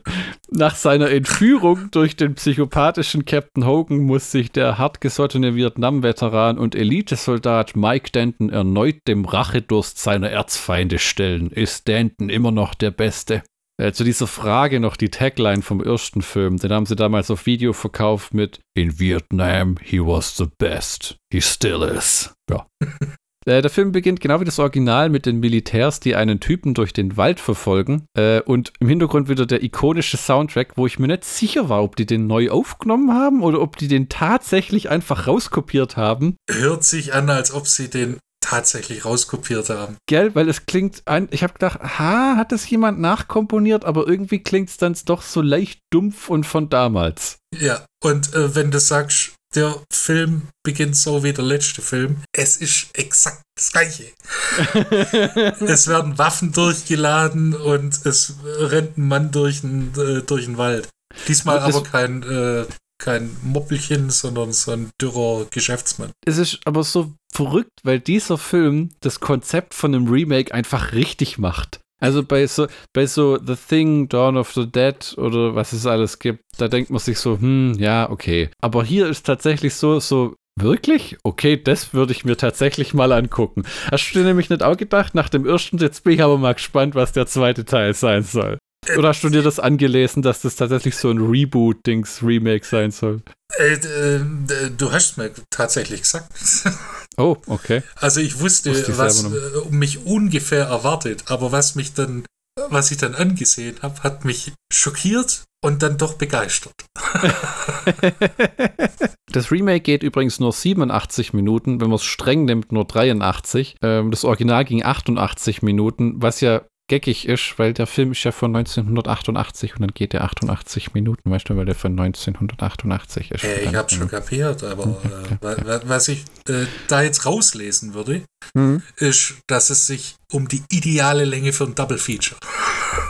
[SPEAKER 2] nach seiner Entführung durch den psychopathischen Captain Hogan muss sich der hartgesottene Vietnam-Veteran und Elitesoldat Mike Denton erneut dem Rachedurst seiner Erzfeinde stellen. Ist Denton immer noch der Beste? Äh, zu dieser Frage noch die Tagline vom ersten Film. Den haben sie damals auf Video verkauft mit In Vietnam, he was the best. He still is. Ja. Äh, der Film beginnt genau wie das Original mit den Militärs, die einen Typen durch den Wald verfolgen. Äh, und im Hintergrund wieder der ikonische Soundtrack, wo ich mir nicht sicher war, ob die den neu aufgenommen haben oder ob die den tatsächlich einfach rauskopiert haben.
[SPEAKER 1] Hört sich an, als ob sie den tatsächlich rauskopiert haben.
[SPEAKER 2] Gell, weil es klingt ein, ich habe gedacht, ha, hat das jemand nachkomponiert, aber irgendwie klingt es dann doch so leicht dumpf und von damals.
[SPEAKER 1] Ja, und äh, wenn du sagst, der Film beginnt so wie der letzte Film. Es ist exakt das gleiche. es werden Waffen durchgeladen und es rennt ein Mann durch den, äh, durch den Wald. Diesmal aber kein, äh, kein Moppelchen, sondern so ein dürrer Geschäftsmann.
[SPEAKER 2] Es ist aber so verrückt, weil dieser Film das Konzept von einem Remake einfach richtig macht. Also bei so, bei so The Thing, Dawn of the Dead oder was es alles gibt, da denkt man sich so, hm, ja, okay. Aber hier ist tatsächlich so, so, Wirklich? Okay, das würde ich mir tatsächlich mal angucken. Hast du dir nämlich nicht auch gedacht, nach dem ersten, jetzt bin ich aber mal gespannt, was der zweite Teil sein soll. Oder hast du dir das angelesen, dass das tatsächlich so ein Reboot-Dings-Remake sein soll?
[SPEAKER 1] Äh, äh, du hast mir tatsächlich gesagt.
[SPEAKER 2] Oh, okay.
[SPEAKER 1] Also ich wusste, wusste was äh, mich ungefähr erwartet, aber was mich dann, was ich dann angesehen habe, hat mich schockiert und dann doch begeistert.
[SPEAKER 2] das Remake geht übrigens nur 87 Minuten, wenn man es streng nimmt, nur 83. Ähm, das Original ging 88 Minuten, was ja geckig ist, weil der Film ist ja von 1988 und dann geht der 88 Minuten, weißt du, weil der von 1988 ist.
[SPEAKER 1] Äh, ich habe schon kapiert, aber okay, äh, was ich äh, da jetzt rauslesen würde, mhm. ist, dass es sich um die ideale Länge für ein Double Feature.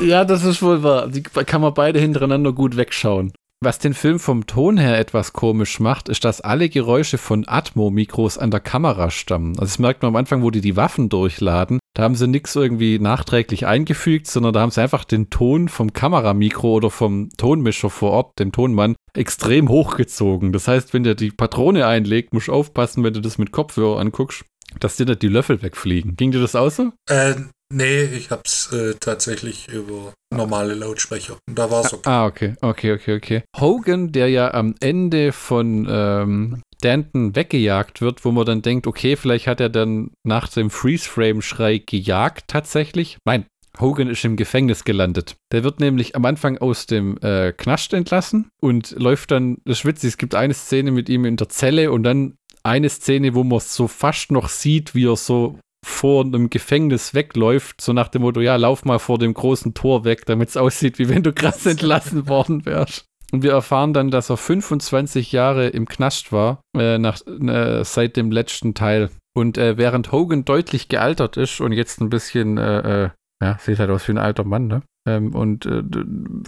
[SPEAKER 2] Ja, das ist wohl wahr. Die kann man beide hintereinander gut wegschauen. Was den Film vom Ton her etwas komisch macht, ist, dass alle Geräusche von Atmo-Mikros an der Kamera stammen. Also das merkt man am Anfang, wo die die Waffen durchladen. Da haben sie nichts irgendwie nachträglich eingefügt, sondern da haben sie einfach den Ton vom Kameramikro oder vom Tonmischer vor Ort, dem Tonmann, extrem hochgezogen. Das heißt, wenn der die Patrone einlegt, musst du aufpassen, wenn du das mit Kopfhörer anguckst, dass dir nicht die Löffel wegfliegen. Ging dir das auch so?
[SPEAKER 1] Äh, nee, ich hab's äh, tatsächlich über normale Lautsprecher. Und da war's
[SPEAKER 2] okay. Ah, okay, okay, okay, okay. Hogan, der ja am Ende von ähm, Danton weggejagt wird, wo man dann denkt, okay, vielleicht hat er dann nach dem Freeze-Frame-Schrei gejagt tatsächlich. Nein, Hogan ist im Gefängnis gelandet. Der wird nämlich am Anfang aus dem äh, Knast entlassen und läuft dann, das ist witzig, es gibt eine Szene mit ihm in der Zelle und dann eine Szene, wo man so fast noch sieht, wie er so vor einem Gefängnis wegläuft, so nach dem Motto, ja, lauf mal vor dem großen Tor weg, damit es aussieht, wie wenn du krass entlassen worden wärst. Und wir erfahren dann, dass er 25 Jahre im Knast war, äh, nach, äh, seit dem letzten Teil. Und äh, während Hogan deutlich gealtert ist und jetzt ein bisschen, äh, äh, ja, sieht halt aus wie ein alter Mann, ne? Ähm, und äh,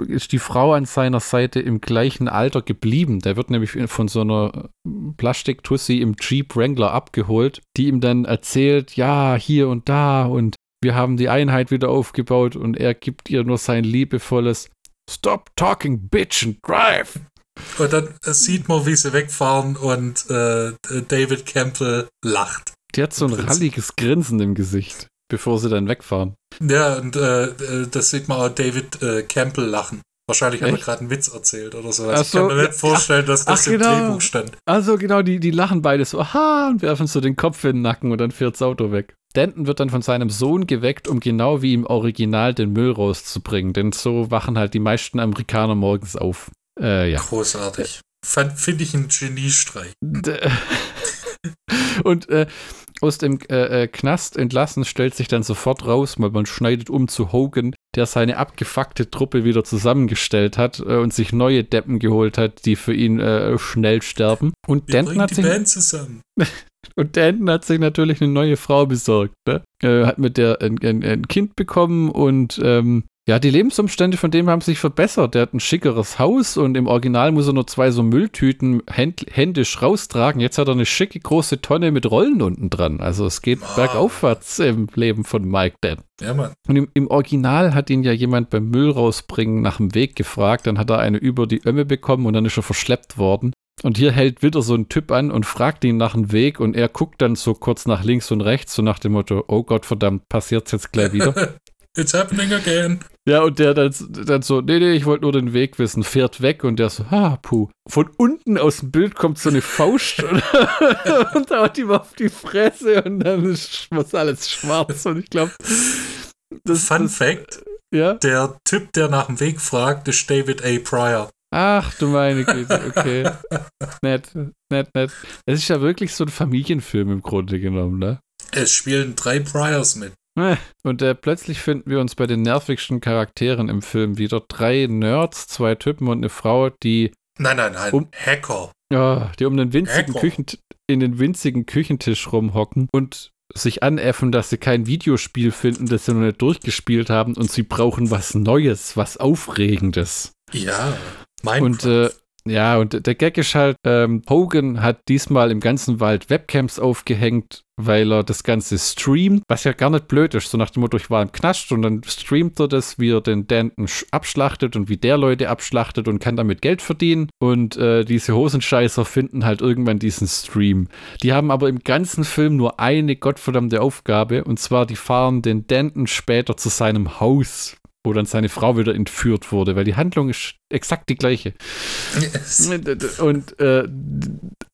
[SPEAKER 2] ist die Frau an seiner Seite im gleichen Alter geblieben. Der wird nämlich von so einer Plastiktussi im Jeep Wrangler abgeholt, die ihm dann erzählt, ja, hier und da und wir haben die Einheit wieder aufgebaut und er gibt ihr nur sein liebevolles Stop talking, bitch and drive.
[SPEAKER 1] Und dann sieht man, wie sie wegfahren und äh, David Campbell lacht.
[SPEAKER 2] Die hat so ein ralliges Grinsen im Gesicht bevor sie dann wegfahren.
[SPEAKER 1] Ja, und äh, äh, das sieht man auch David äh, Campbell lachen. Wahrscheinlich hat er
[SPEAKER 2] Echt?
[SPEAKER 1] gerade einen Witz erzählt oder so.
[SPEAKER 2] Ach
[SPEAKER 1] Also ich
[SPEAKER 2] so,
[SPEAKER 1] kann mir
[SPEAKER 2] ja,
[SPEAKER 1] nicht vorstellen, dass das
[SPEAKER 2] ach,
[SPEAKER 1] im
[SPEAKER 2] genau.
[SPEAKER 1] Drehbuch stand.
[SPEAKER 2] Also genau, die, die lachen beide so, aha, und werfen so den Kopf in den Nacken und dann fährt das Auto weg. Denton wird dann von seinem Sohn geweckt, um genau wie im Original den Müll rauszubringen. Denn so wachen halt die meisten Amerikaner morgens auf. Äh, ja.
[SPEAKER 1] Großartig. Finde ich einen Geniestreich.
[SPEAKER 2] Und äh, aus dem äh, äh, Knast entlassen stellt sich dann sofort raus, weil man schneidet um zu Hogan, der seine abgefuckte Truppe wieder zusammengestellt hat äh, und sich neue Deppen geholt hat, die für ihn äh, schnell sterben. Und
[SPEAKER 1] Wir
[SPEAKER 2] Denton hat
[SPEAKER 1] die
[SPEAKER 2] sich
[SPEAKER 1] Band zusammen.
[SPEAKER 2] und Denton hat sich natürlich eine neue Frau besorgt. Ne? Äh, hat mit der ein, ein, ein Kind bekommen und ähm, ja, die Lebensumstände von dem haben sich verbessert. Der hat ein schickeres Haus und im Original muss er nur zwei so Mülltüten händ, händisch raustragen. Jetzt hat er eine schicke große Tonne mit Rollen unten dran. Also es geht
[SPEAKER 1] Ah.
[SPEAKER 2] bergaufwärts im Leben von Mike Denton.
[SPEAKER 1] Ja, Mann.
[SPEAKER 2] Und im, im Original hat ihn ja jemand beim Müll rausbringen nach dem Weg gefragt. Dann hat er eine über die Ömme bekommen und dann ist er verschleppt worden. Und hier hält wieder so ein Typ an und fragt ihn nach dem Weg und er guckt dann so kurz nach links und rechts, so nach dem Motto, oh Gott verdammt, passiert's jetzt gleich wieder.
[SPEAKER 1] It's happening again.
[SPEAKER 2] ja, und der dann, dann so, nee, nee, ich wollte nur den Weg wissen, fährt weg und der so, ah, puh. Von unten aus dem Bild kommt so eine Faust und, und haut ihm auf die Fresse und dann ist was alles schwarz und ich glaube, das,
[SPEAKER 1] Fun
[SPEAKER 2] das,
[SPEAKER 1] Fact:
[SPEAKER 2] ja.
[SPEAKER 1] Der Typ, der nach dem Weg fragt, ist David A. Pryor.
[SPEAKER 2] Ach du meine Güte, okay. nett, nett, nett. Es ist ja wirklich so ein Familienfilm im Grunde genommen, ne?
[SPEAKER 1] Es spielen drei Pryors mit.
[SPEAKER 2] Und äh, plötzlich finden wir uns bei den nervigsten Charakteren im Film wieder. Drei Nerds, zwei Typen und eine Frau, die,
[SPEAKER 1] Nein, nein, nein.
[SPEAKER 2] Um-
[SPEAKER 1] Hacker.
[SPEAKER 2] ja, die um den winzigen
[SPEAKER 1] Hacker.
[SPEAKER 2] Küchen, in den winzigen Küchentisch rumhocken und sich anäffen, dass sie kein Videospiel finden, das sie noch nicht durchgespielt haben und sie brauchen was Neues, was Aufregendes.
[SPEAKER 1] Ja. Mein
[SPEAKER 2] Und äh, ja, und der Gag ist halt, ähm, Hogan hat diesmal im ganzen Wald Webcams aufgehängt, weil er das Ganze streamt, was ja gar nicht blöd ist. So nach dem Motto, ich war im Knast und dann streamt er das, wie er den Danton sch- abschlachtet und wie der Leute abschlachtet und kann damit Geld verdienen. Und äh, diese Hosenscheißer finden halt irgendwann diesen Stream. Die haben aber im ganzen Film nur eine gottverdammte Aufgabe und zwar, die fahren den Danton später zu seinem Haus. Wo dann seine Frau wieder entführt wurde, weil die Handlung ist exakt die gleiche. Und äh,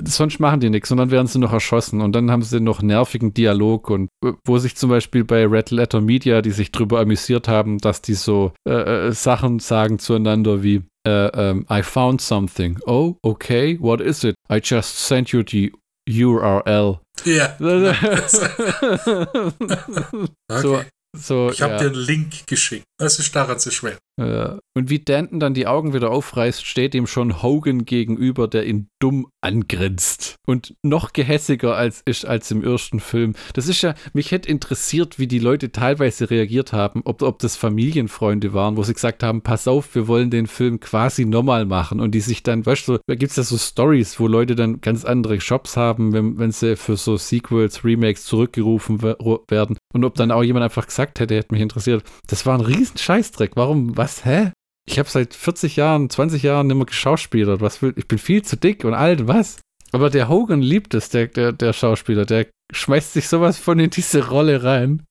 [SPEAKER 2] sonst machen die nichts und dann werden sie noch erschossen und dann haben sie noch nervigen Dialog und äh, wo sich zum Beispiel bei Red Letter Media, die sich drüber amüsiert haben, dass die so äh, äh, Sachen sagen zueinander wie äh, ähm, I found something. Oh, okay, what is it? I just sent you the URL.
[SPEAKER 1] ja.
[SPEAKER 2] so,
[SPEAKER 1] Okay.
[SPEAKER 2] So,
[SPEAKER 1] ich habe
[SPEAKER 2] ja.
[SPEAKER 1] dir einen Link geschickt. Was ist daran so schwer?
[SPEAKER 2] Ja. Und wie Danton dann die Augen wieder aufreißt, steht ihm schon Hogan gegenüber, der ihn dumm angrinst. Und noch gehässiger als ist als im ersten Film. Das ist ja, mich hätte interessiert, wie die Leute teilweise reagiert haben, ob, ob das Familienfreunde waren, wo sie gesagt haben, pass auf, wir wollen den Film quasi nochmal machen. Und die sich dann, weißt du, da gibt es ja so Stories, wo Leute dann ganz andere Shops haben, wenn, wenn sie für so Sequels, Remakes zurückgerufen wer- werden. Und ob dann auch jemand einfach gesagt hätte, hätte mich interessiert. Das war ein riesen Scheißdreck. Warum, was, hä? Ich habe seit 40 Jahren, 20 Jahren nicht mehr geschauspielert. Was will, ich bin viel zu dick und alt, was? Aber der Hogan liebt es, der, der, der Schauspieler. Der schmeißt sich sowas von in diese Rolle rein.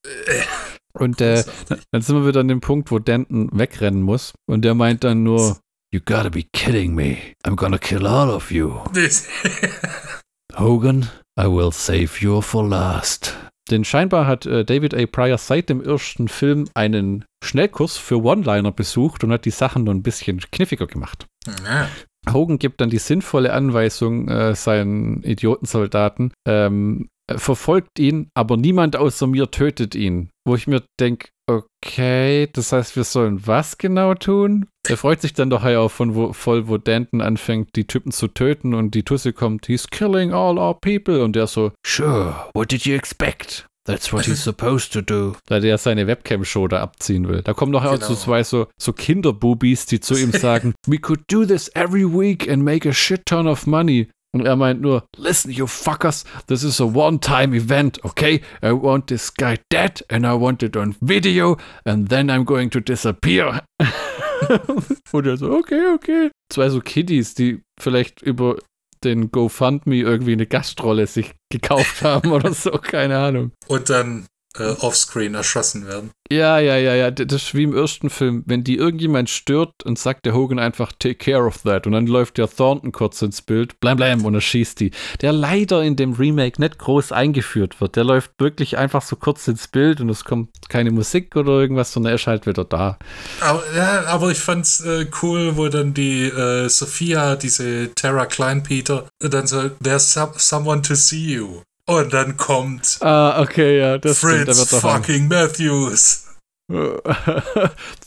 [SPEAKER 2] Und äh, dann sind wir wieder an dem Punkt, wo Denton wegrennen muss. Und der meint dann nur, You gotta be kidding me. I'm gonna kill all of you. Hogan, I will save you for last. Denn scheinbar hat äh, David A. Pryor seit dem ersten Film einen Schnellkurs für One-Liner besucht und hat die Sachen nur ein bisschen kniffiger gemacht.
[SPEAKER 1] ja.
[SPEAKER 2] Hogan gibt dann die sinnvolle Anweisung äh, seinen Idiotensoldaten, ähm, äh, verfolgt ihn, aber niemand außer mir tötet ihn. Wo ich mir denke, okay, das heißt, wir sollen was genau tun? Er freut sich dann doch auch von wo, voll, wo Danton anfängt, die Typen zu töten und die Tusse kommt, he's killing all our people und der so, sure, what did you expect? That's what he's supposed to do. Da der seine Webcam-Show da abziehen will. Da kommen noch auch
[SPEAKER 1] Genau.
[SPEAKER 2] so zwei so, so Kinderbubis, die zu ihm sagen, we could do this every week and make a shit ton of money. Und er meint nur, listen, you fuckers, this is a one-time event, okay? I want this guy dead and I want it on video and then I'm going to disappear. Und er so, okay, okay. Zwei so Kiddies, die vielleicht über den GoFundMe irgendwie eine Gastrolle sich gekauft haben oder so, keine Ahnung.
[SPEAKER 1] Und dann äh, offscreen erschossen werden.
[SPEAKER 2] Ja, ja, ja, ja. Das ist wie im ersten Film. Wenn die irgendjemand stört und sagt der Hogan einfach, take care of that. Und dann läuft der Thornton kurz ins Bild, blam, blam, und er schießt die. Der leider in dem Remake nicht groß eingeführt wird. Der läuft wirklich einfach so kurz ins Bild und es kommt keine Musik oder irgendwas, sondern er ist halt wieder da.
[SPEAKER 1] Aber, ja, aber ich fand's äh, cool, wo dann die äh, Sophia, diese Terra Kleinpeter, dann so, there's some, someone to see you. Und dann kommt
[SPEAKER 2] Ah, okay, ja, das stimmt, der
[SPEAKER 1] Fritz
[SPEAKER 2] doch
[SPEAKER 1] fucking Matthews.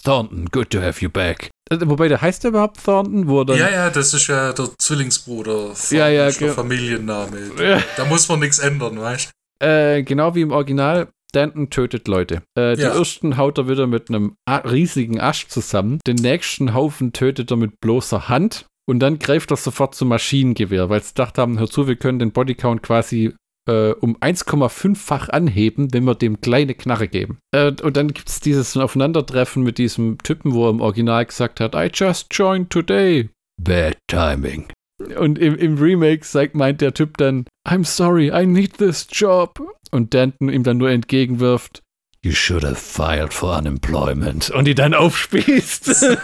[SPEAKER 2] Thornton, good to have you back. Äh, Wobei, der heißt der überhaupt Thornton? Dann
[SPEAKER 1] Ja, ja, das ist ja der Zwillingsbruder von
[SPEAKER 2] Ja, ja,
[SPEAKER 1] ist der
[SPEAKER 2] ge-
[SPEAKER 1] Familienname.
[SPEAKER 2] Ja.
[SPEAKER 1] Da muss man nichts ändern, weißt
[SPEAKER 2] Äh, genau wie im Original, Danton tötet Leute. Äh, den
[SPEAKER 1] Ja.
[SPEAKER 2] ersten haut er wieder mit einem riesigen Asch zusammen. Den nächsten Haufen tötet er mit bloßer Hand. Und dann greift er sofort zum Maschinengewehr, weil sie gedacht haben, hör zu, wir können den Bodycount quasi äh, um 1,5-fach anheben, wenn wir dem kleine Knarre geben. Äh, und dann gibt es dieses Aufeinandertreffen mit diesem Typen, wo er im Original gesagt hat, I just joined today. Bad timing. Und im, im Remake sagt, meint der Typ dann, I'm sorry, I need this job. Und Danton ihm dann nur entgegenwirft, You should have filed for unemployment. Und die dann aufspießt.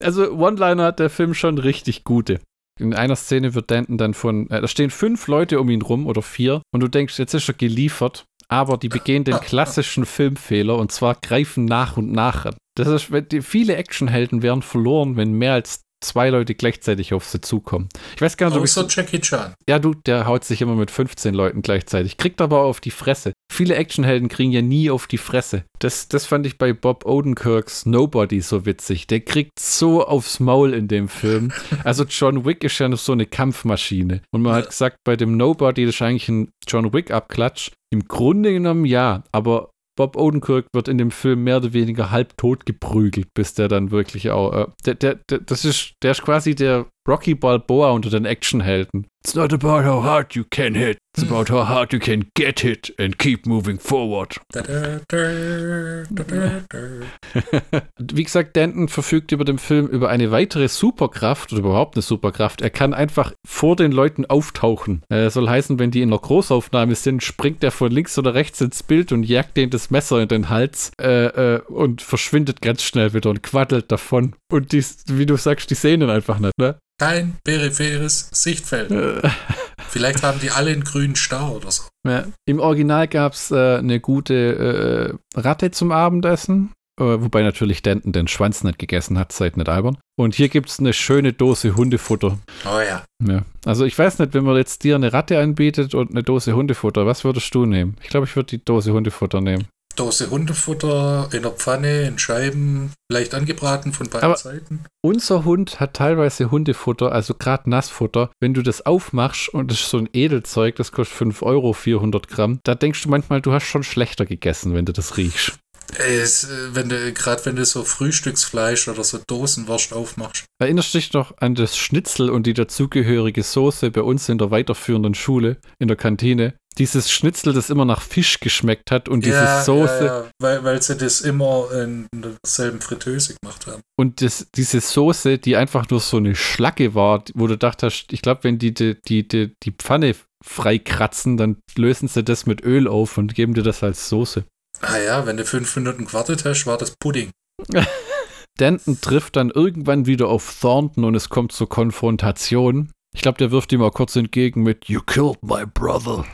[SPEAKER 2] also One-Liner hat der Film schon richtig gute. In einer Szene wird Danton dann von, äh, da stehen fünf Leute um ihn rum oder vier und du denkst, jetzt ist er geliefert, aber die begehen den klassischen Filmfehler und zwar greifen nach und nach an. Das ist, viele Actionhelden wären verloren, wenn mehr als zwei Leute gleichzeitig auf sie zukommen. Ich weiß gar nicht, ob ich
[SPEAKER 1] Außer Jackie Chan.
[SPEAKER 2] ja, du, der haut sich immer mit 15 Leuten gleichzeitig. Kriegt aber auf die Fresse. Viele Actionhelden kriegen ja nie auf die Fresse. Das, das fand ich bei Bob Odenkirks Nobody so witzig. Der kriegt so aufs Maul in dem Film. Also John Wick ist ja noch so eine Kampfmaschine. Und man hat gesagt, bei dem Nobody, das ist eigentlich ein John Wick-Abklatsch. Im Grunde genommen ja, aber Bob Odenkirk wird in dem Film mehr oder weniger halb tot geprügelt, bis der dann wirklich auch. Äh, der, der, der, das ist, der ist quasi der Rocky Balboa unter den Actionhelden. It's not about how hard you can hit, it's about how hard you can get hit and keep moving forward.
[SPEAKER 1] Da, da, da, da, da, da.
[SPEAKER 2] Wie gesagt, Danton verfügt über den Film über eine weitere Superkraft oder überhaupt eine Superkraft. Er kann einfach vor den Leuten auftauchen. Äh, soll heißen, wenn die in einer Großaufnahme sind, springt er von links oder rechts ins Bild und jagt denen das Messer in den Hals äh, äh, und verschwindet ganz schnell wieder und quaddelt davon. Und die, wie du sagst, die sehen ihn einfach nicht, ne?
[SPEAKER 1] Kein peripheres Sichtfeld. Vielleicht haben die alle einen grünen Star oder so.
[SPEAKER 2] Ja. Im Original gab es äh, eine gute äh, Ratte zum Abendessen, äh, wobei natürlich Denton den Schwanz nicht gegessen hat, seid nicht albern. Und hier gibt es eine schöne Dose Hundefutter.
[SPEAKER 1] Oh ja.
[SPEAKER 2] Ja. Also ich weiß nicht, wenn man jetzt dir eine Ratte anbietet und eine Dose Hundefutter, was würdest du nehmen? Ich glaube, ich würde die Dose Hundefutter nehmen.
[SPEAKER 1] Dose Hundefutter in der Pfanne, in Scheiben, leicht angebraten von beiden
[SPEAKER 2] Aber-
[SPEAKER 1] Seiten.
[SPEAKER 2] Unser Hund hat teilweise Hundefutter, also gerade Nassfutter. Wenn du das aufmachst und das ist so ein Edelzeug, das kostet 5 Euro, 400 Gramm, da denkst du manchmal, du hast schon schlechter gegessen, wenn du das riechst.
[SPEAKER 1] Es, äh, wenn du, gerade wenn du so Frühstücksfleisch oder so Dosenwurst aufmachst.
[SPEAKER 2] Erinnerst du dich noch an das Schnitzel und die dazugehörige Soße bei uns in der weiterführenden Schule, in der Kantine? Dieses Schnitzel, das immer nach Fisch geschmeckt hat und diese Soße
[SPEAKER 1] Ja, ja, weil, weil sie das immer in derselben Fritteuse gemacht haben.
[SPEAKER 2] und das, diese Soße, die einfach nur so eine Schlacke war, wo du dachtest, ich glaube, wenn die die, die, die die Pfanne freikratzen, dann lösen sie das mit Öl auf und geben dir das als Soße.
[SPEAKER 1] Ah ja, wenn du fünf Minuten gewartet hast, war das Pudding.
[SPEAKER 2] Danton trifft dann irgendwann wieder auf Thornton und es kommt zur Konfrontation. Ich glaube, der wirft ihm auch kurz entgegen mit You killed my brother.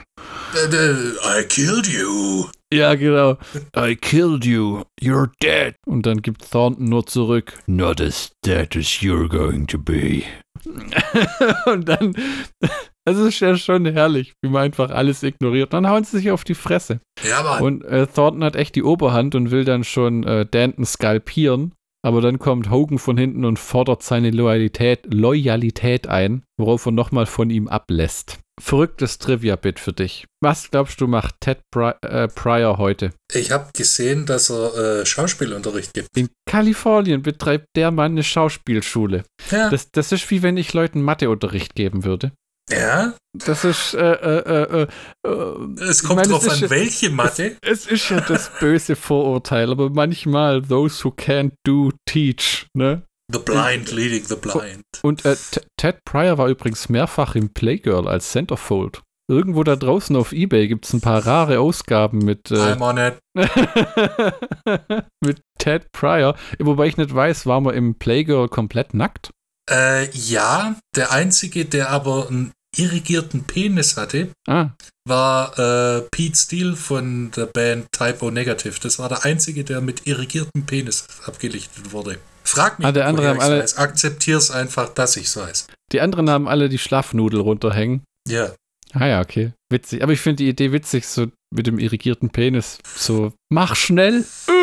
[SPEAKER 1] Äh, äh, I killed you.
[SPEAKER 2] Ja, genau. I killed you. You're dead. Und dann gibt Thornton nur zurück. Not as dead as you're going to be. und dann, es ist ja schon herrlich, wie man einfach alles ignoriert. Dann hauen sie sich auf die Fresse.
[SPEAKER 1] Ja, Mann.
[SPEAKER 2] Und äh, Thornton hat echt die Oberhand und will dann schon äh, Danton skalpieren. Aber dann kommt Hogan von hinten und fordert seine Loyalität, Loyalität ein, worauf er nochmal von ihm ablässt. Verrücktes Trivia-Bit für dich. Was glaubst du, macht Ted Pri äh, Pryor heute?
[SPEAKER 1] Ich habe gesehen, dass er äh, Schauspielunterricht gibt.
[SPEAKER 2] In Kalifornien betreibt der Mann eine Schauspielschule.
[SPEAKER 1] Ja.
[SPEAKER 2] Das, das ist wie wenn ich Leuten Matheunterricht geben würde.
[SPEAKER 1] Ja.
[SPEAKER 2] Das ist, äh, äh, äh, äh,
[SPEAKER 1] Es
[SPEAKER 2] ich
[SPEAKER 1] kommt
[SPEAKER 2] meine,
[SPEAKER 1] drauf
[SPEAKER 2] es
[SPEAKER 1] an,
[SPEAKER 2] ja-
[SPEAKER 1] welche Mathe.
[SPEAKER 2] Es ist ja das böse Vorurteil, aber manchmal those who can't do teach, ne?
[SPEAKER 1] The blind leading the blind.
[SPEAKER 2] Und äh, Ted Pryor war übrigens mehrfach im Playgirl als Centerfold. Irgendwo da draußen auf Ebay gibt es ein paar rare Ausgaben mit, äh,
[SPEAKER 1] I'm on it.
[SPEAKER 2] mit Ted Pryor. Wobei ich nicht weiß, war man im Playgirl komplett nackt?
[SPEAKER 1] Äh, ja, der einzige, der aber einen irrigierten Penis hatte,
[SPEAKER 2] Ah,
[SPEAKER 1] war äh, Pete Steele von der Band Typo Negative. Das war der einzige, der mit irrigiertem Penis abgelichtet wurde. Frag mich,
[SPEAKER 2] Ah, der andere haben alle-
[SPEAKER 1] weiß. Akzeptier's einfach, dass ich's weiß.
[SPEAKER 2] die anderen haben alle die Schlafnudel runterhängen.
[SPEAKER 1] Ja.
[SPEAKER 2] Ah ja, okay. Witzig. Aber ich finde die Idee witzig, so mit dem irrigierten Penis. So, mach schnell.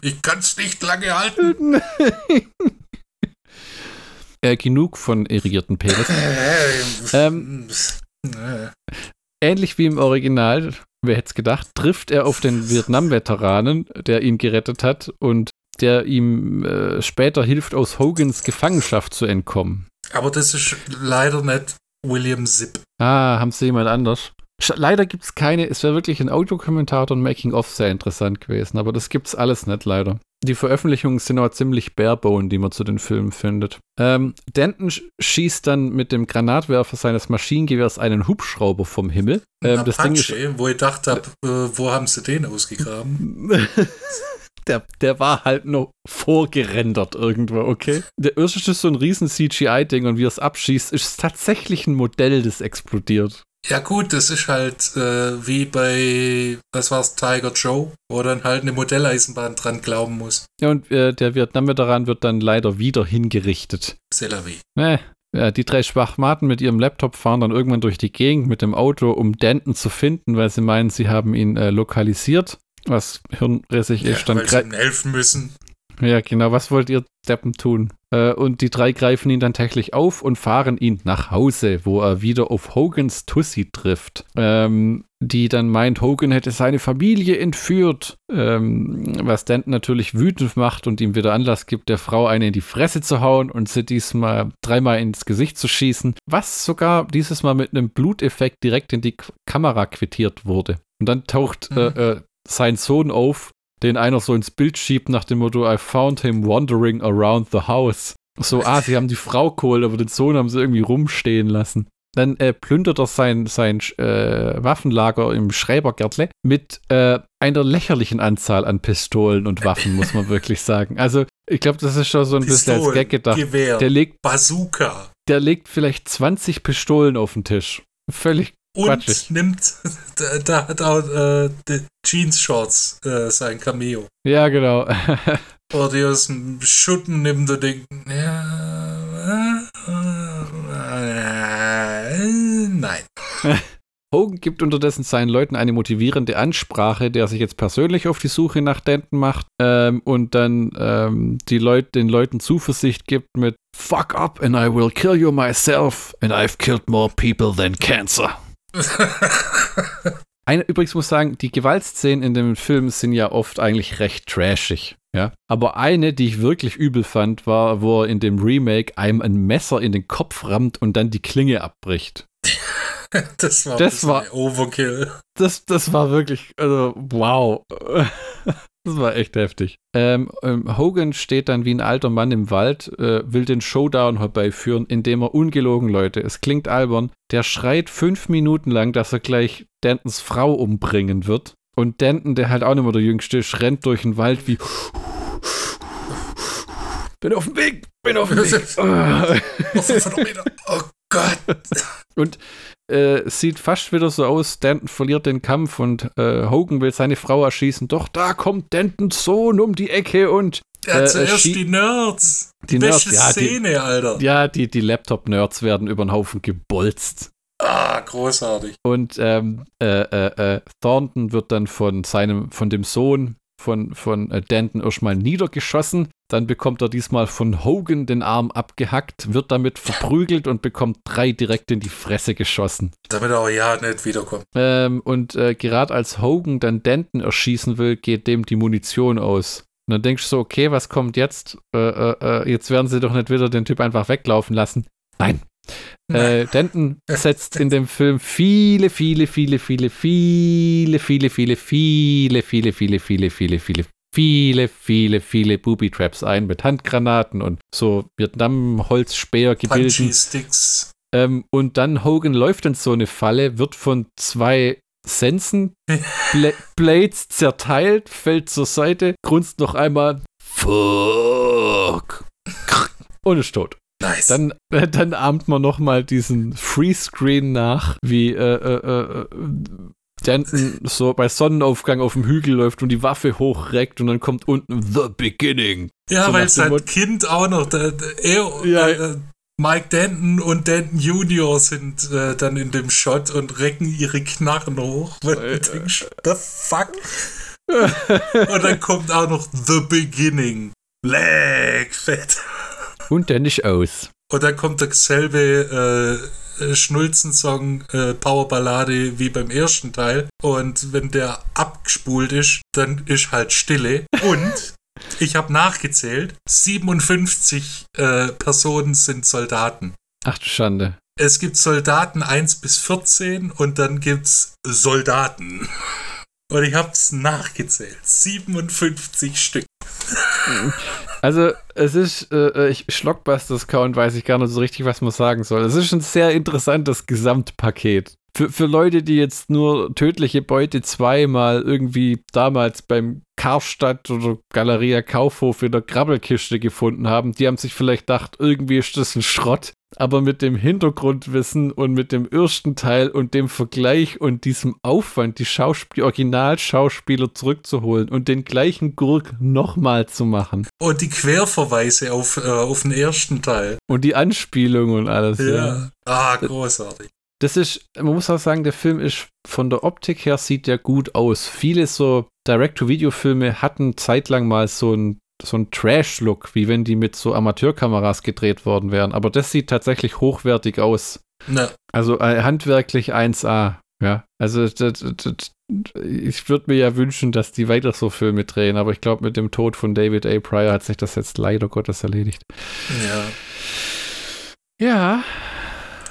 [SPEAKER 1] Ich kann's nicht lange halten.
[SPEAKER 2] äh, genug von irrigierten Penis. Ähm,
[SPEAKER 1] Äh,
[SPEAKER 2] Ähnlich wie im Original, wer hätte es gedacht, trifft er auf den Vietnam-Veteranen, der ihn gerettet hat und der ihm äh, später hilft, aus Hogans Gefangenschaft zu entkommen.
[SPEAKER 1] Aber das ist leider nicht William Zipp.
[SPEAKER 2] Ah, haben sie jemand anders? Leider gibt es keine, es wäre wirklich ein Audiokommentator und Making-of sehr interessant gewesen, aber das gibt's alles nicht leider. Die Veröffentlichungen sind auch ziemlich barebone, die man zu den Filmen findet. Ähm, Denton sch- schießt dann mit dem Granatwerfer seines Maschinengewehrs einen Hubschrauber vom Himmel. Ähm, das Ding ist,
[SPEAKER 1] Apache, wo ich dachte, hab, äh, wo haben sie den ausgegraben?
[SPEAKER 2] der, der war halt noch vorgerendert irgendwo, okay? Der erste ist so ein riesen CGI-Ding und wie er es abschießt, ist tatsächlich ein Modell, das explodiert.
[SPEAKER 1] Ja gut, das ist halt äh, wie bei, was war's, Tiger Joe, wo dann halt eine Modelleisenbahn dran glauben muss.
[SPEAKER 2] Ja, und äh, der Vietnam-Veteran wird dann leider wieder hingerichtet.
[SPEAKER 1] C'est la vie.
[SPEAKER 2] Ne, ja, die drei Schwachmaten mit ihrem Laptop fahren dann irgendwann durch die Gegend mit dem Auto, um Denton zu finden, weil sie meinen, sie haben ihn äh, lokalisiert. Was hirnrissig
[SPEAKER 1] Ja,
[SPEAKER 2] ist. Dann
[SPEAKER 1] weil sie ihm helfen müssen.
[SPEAKER 2] Ja, genau. Was wollt ihr Deppen tun? Äh, und die drei greifen ihn dann täglich auf und fahren ihn nach Hause, wo er wieder auf Hogans Tussi trifft. Ähm, die dann meint, Hogan hätte seine Familie entführt. Ähm, was Denton natürlich wütend macht und ihm wieder Anlass gibt, der Frau eine in die Fresse zu hauen und sie diesmal dreimal ins Gesicht zu schießen. Was sogar dieses Mal mit einem Bluteffekt direkt in die Kamera quittiert wurde. Und dann taucht
[SPEAKER 1] Mhm.
[SPEAKER 2] äh, äh, sein Sohn auf, den einer so ins Bild schiebt nach dem Motto, I found him wandering around the house. So, ah, sie haben die Frau geholt, aber den Sohn haben sie irgendwie rumstehen lassen. Dann äh, plündert er sein, sein äh, Waffenlager im Schreibergärtle mit äh, einer lächerlichen Anzahl an Pistolen und Waffen, muss man wirklich sagen. Also, ich glaube, das ist schon so ein bisschen als
[SPEAKER 1] Pistolen,
[SPEAKER 2] Gag gedacht.
[SPEAKER 1] Gewehr,
[SPEAKER 2] Der legt,
[SPEAKER 1] Bazooka.
[SPEAKER 2] der legt vielleicht 20 Pistolen auf den Tisch. Völlig
[SPEAKER 1] Und nimmt, da, da hat auch äh, die Jeans-Shorts äh, sein Cameo.
[SPEAKER 2] Ja, genau.
[SPEAKER 1] Oder die aus dem Schutten nimmt und denkt, ja, äh, äh, nein.
[SPEAKER 2] Hogan gibt unterdessen seinen Leuten eine motivierende Ansprache, der sich jetzt persönlich auf die Suche nach Denton macht ähm, und dann ähm, die Leut den Leuten Zuversicht gibt mit Fuck up and I will kill you myself and I've killed more people than cancer. Eine, übrigens muss sagen, die Gewaltszenen in dem Film sind ja oft eigentlich recht trashig. Ja? Aber eine, die ich wirklich übel fand, war, wo er in dem Remake einem ein Messer in den Kopf rammt und dann die Klinge abbricht.
[SPEAKER 1] Das war,
[SPEAKER 2] Das
[SPEAKER 1] ein
[SPEAKER 2] war-
[SPEAKER 1] Overkill.
[SPEAKER 2] Das, das war wirklich, also, wow. Das war echt heftig. Ähm, ähm, Hogan steht dann wie ein alter Mann im Wald, äh, will den Showdown herbeiführen, indem er ungelogen, Leute, es klingt albern, der schreit fünf Minuten lang, dass er gleich Dantons Frau umbringen wird. Und Danton, der halt auch nicht mehr der Jüngste ist, rennt durch den Wald wie bin auf dem Weg, bin auf dem Weg. Ah.
[SPEAKER 1] 500 Meter. Oh Gott.
[SPEAKER 2] Und äh, sieht fast wieder so aus, Danton verliert den Kampf und äh, Hogan will seine Frau erschießen. Doch da kommt Dantons Sohn um die Ecke und
[SPEAKER 1] Ja,
[SPEAKER 2] Äh,
[SPEAKER 1] zuerst die Nerds. Die,
[SPEAKER 2] Die Nerds,
[SPEAKER 1] beste
[SPEAKER 2] ja, die-
[SPEAKER 1] Szene, Alter.
[SPEAKER 2] ja, die, die Laptop-Nerds werden über den Haufen gebolzt.
[SPEAKER 1] Ah, großartig.
[SPEAKER 2] Und ähm, äh, äh, äh, Thornton wird dann von seinem, von dem Sohn von, von äh, Danton erstmal niedergeschossen. Dann bekommt er diesmal von Hogan den Arm abgehackt, wird damit verprügelt und bekommt drei direkt in die Fresse geschossen.
[SPEAKER 1] Damit er auch ja nicht wiederkommt.
[SPEAKER 2] Ähm, und äh, gerade als Hogan dann Denton erschießen will, geht dem die Munition aus. Und dann denkst du so, okay, was kommt jetzt? Äh, äh, äh, jetzt werden sie doch nicht wieder den Typ einfach weglaufen lassen. Nein. Äh, Denton setzt in dem Film viele, viele, viele, viele, viele, viele, viele, viele, viele, viele, viele, viele, viele, viele, viele, viele Booby Traps ein mit Handgranaten und so Vietnam-Holzspeergebilden.
[SPEAKER 1] Punchy Sticks.
[SPEAKER 2] Ähm, und dann Hogan läuft in so eine Falle, wird von zwei Sensen Bla Blades zerteilt, fällt zur Seite, grunzt noch einmal Fuck und ist tot.
[SPEAKER 1] Nice.
[SPEAKER 2] Dann, äh, dann ahmt man nochmal diesen Freescreen nach, wie äh, äh, äh, Denton so bei Sonnenaufgang auf dem Hügel läuft und die Waffe hochreckt und dann kommt unten The Beginning.
[SPEAKER 1] ja,
[SPEAKER 2] so
[SPEAKER 1] weil sein
[SPEAKER 2] Motto-
[SPEAKER 1] Kind auch noch, der, der, er,
[SPEAKER 2] Ja.
[SPEAKER 1] äh, Mike Denton und Denton Junior sind äh, dann in dem Shot und recken ihre Knarren hoch. Weil
[SPEAKER 2] Äh,
[SPEAKER 1] denkst, the fuck? und dann kommt auch noch The Beginning. Leck, fett.
[SPEAKER 2] Und dann ist aus.
[SPEAKER 1] Und dann kommt derselbe äh, Schnulzen-Song, äh, Powerballade wie beim ersten Teil. Und wenn der abgespult ist, dann ist halt Stille. Und ich habe nachgezählt, 57 äh, Personen sind Soldaten.
[SPEAKER 2] Ach du Schande.
[SPEAKER 1] Es gibt Soldaten 1 bis 14 und dann gibt's Soldaten. Und ich hab's nachgezählt. 57 Stück.
[SPEAKER 2] Also, es ist, äh, ich, Schlockbusters Count weiß ich gar nicht so richtig, was man sagen soll. Es ist ein sehr interessantes Gesamtpaket. Für, für Leute, die jetzt nur tödliche Beute zweimal irgendwie damals beim Karstadt oder Galeria Kaufhof in der Krabbelkiste gefunden haben, die haben sich vielleicht gedacht, irgendwie ist das ein Schrott. Aber mit dem Hintergrundwissen und mit dem ersten Teil und dem Vergleich und diesem Aufwand, die, Schausp die Originalschauspieler zurückzuholen und den gleichen Gurk nochmal zu machen.
[SPEAKER 1] Und die Querverweise auf, äh, auf den ersten Teil.
[SPEAKER 2] Und die Anspielung und alles, ja.
[SPEAKER 1] Ja. Ah, großartig.
[SPEAKER 2] Das ist, man muss auch sagen, der Film ist von der Optik her sieht der gut aus. Viele so Direct-to-Video-Filme hatten zeitlang mal so ein so ein Trash-Look, wie wenn die mit so Amateurkameras gedreht worden wären. Aber das sieht tatsächlich hochwertig aus.
[SPEAKER 1] Na,
[SPEAKER 2] Also äh, handwerklich 1A. Ja, also das, das, ich würde mir ja wünschen, dass die weiter so Filme drehen, aber ich glaube, mit dem Tod von David A. Pryor hat sich das jetzt leider Gottes erledigt.
[SPEAKER 1] ja.
[SPEAKER 2] Ja,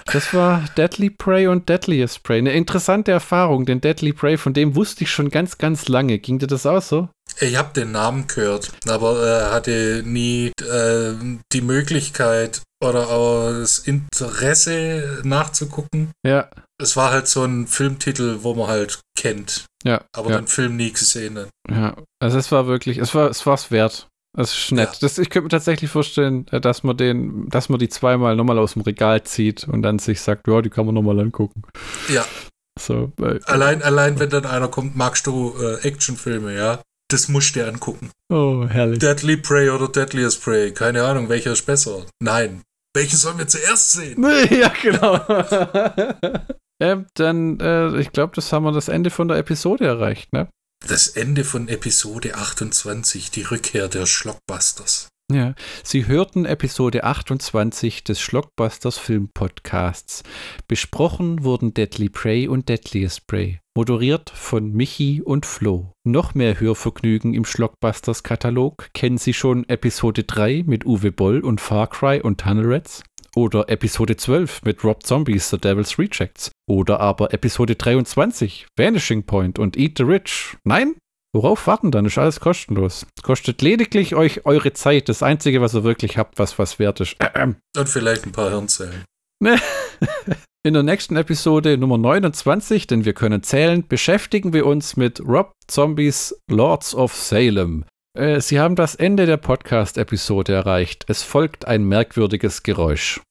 [SPEAKER 2] das war Deadly Prey und Deadliest Prey. Eine interessante Erfahrung, denn Deadly Prey, von dem wusste ich schon ganz, ganz lange. Ging dir das auch so?
[SPEAKER 1] Ich habe den Namen gehört, aber äh, hatte nie äh, die Möglichkeit oder auch das Interesse nachzugucken.
[SPEAKER 2] Ja,
[SPEAKER 1] Es war halt so ein Filmtitel, wo man halt kennt,
[SPEAKER 2] ja.
[SPEAKER 1] aber
[SPEAKER 2] ja,
[SPEAKER 1] den Film nie gesehen hat.
[SPEAKER 2] ja. Also es war wirklich, es war es war's wert. Das ist nett.
[SPEAKER 1] Ja.
[SPEAKER 2] Das, ich könnte mir tatsächlich vorstellen, äh, dass man den, dass man die zweimal nochmal aus dem Regal zieht und dann sich sagt, ja, die kann man nochmal angucken.
[SPEAKER 1] Ja,
[SPEAKER 2] So,
[SPEAKER 1] allein, allein wenn dann einer kommt, magst du äh, Actionfilme, ja? Das musst du dir angucken.
[SPEAKER 2] oh, herrlich.
[SPEAKER 1] Deadly Prey oder Deadliest Prey, keine Ahnung, welcher ist besser. Nein. Welchen sollen wir zuerst sehen?
[SPEAKER 2] ja, genau. ähm, dann, äh, ich glaube, das haben wir das Ende von der Episode erreicht, ne?
[SPEAKER 1] Das Ende von Episode 28, die Rückkehr der Schlockbusters.
[SPEAKER 2] Ja, Sie hörten Episode 28 des Schlockbusters Film Podcasts. Besprochen wurden Deadly Prey und Deadliest Prey. Moderiert von Michi und Flo. Noch mehr Hörvergnügen im Schlockbusters Katalog kennen Sie schon Episode 3 mit Uwe Boll und Far Cry und Tunnel Rats. Oder Episode 12 mit Rob Zombies The Devil's Rejects. Oder aber Episode 23 Vanishing Point und Eat the Rich. Nein? Worauf warten dann? Ist alles kostenlos. Kostet lediglich euch eure Zeit. Das Einzige, was ihr wirklich habt, was was wert ist.
[SPEAKER 1] Und vielleicht ein paar Hirnzellen.
[SPEAKER 2] In der nächsten Episode Nummer 29, denn wir können zählen, beschäftigen wir uns mit Rob Zombies Lords of Salem. Äh, Sie haben das Ende der Podcast-Episode erreicht. Es folgt ein merkwürdiges Geräusch.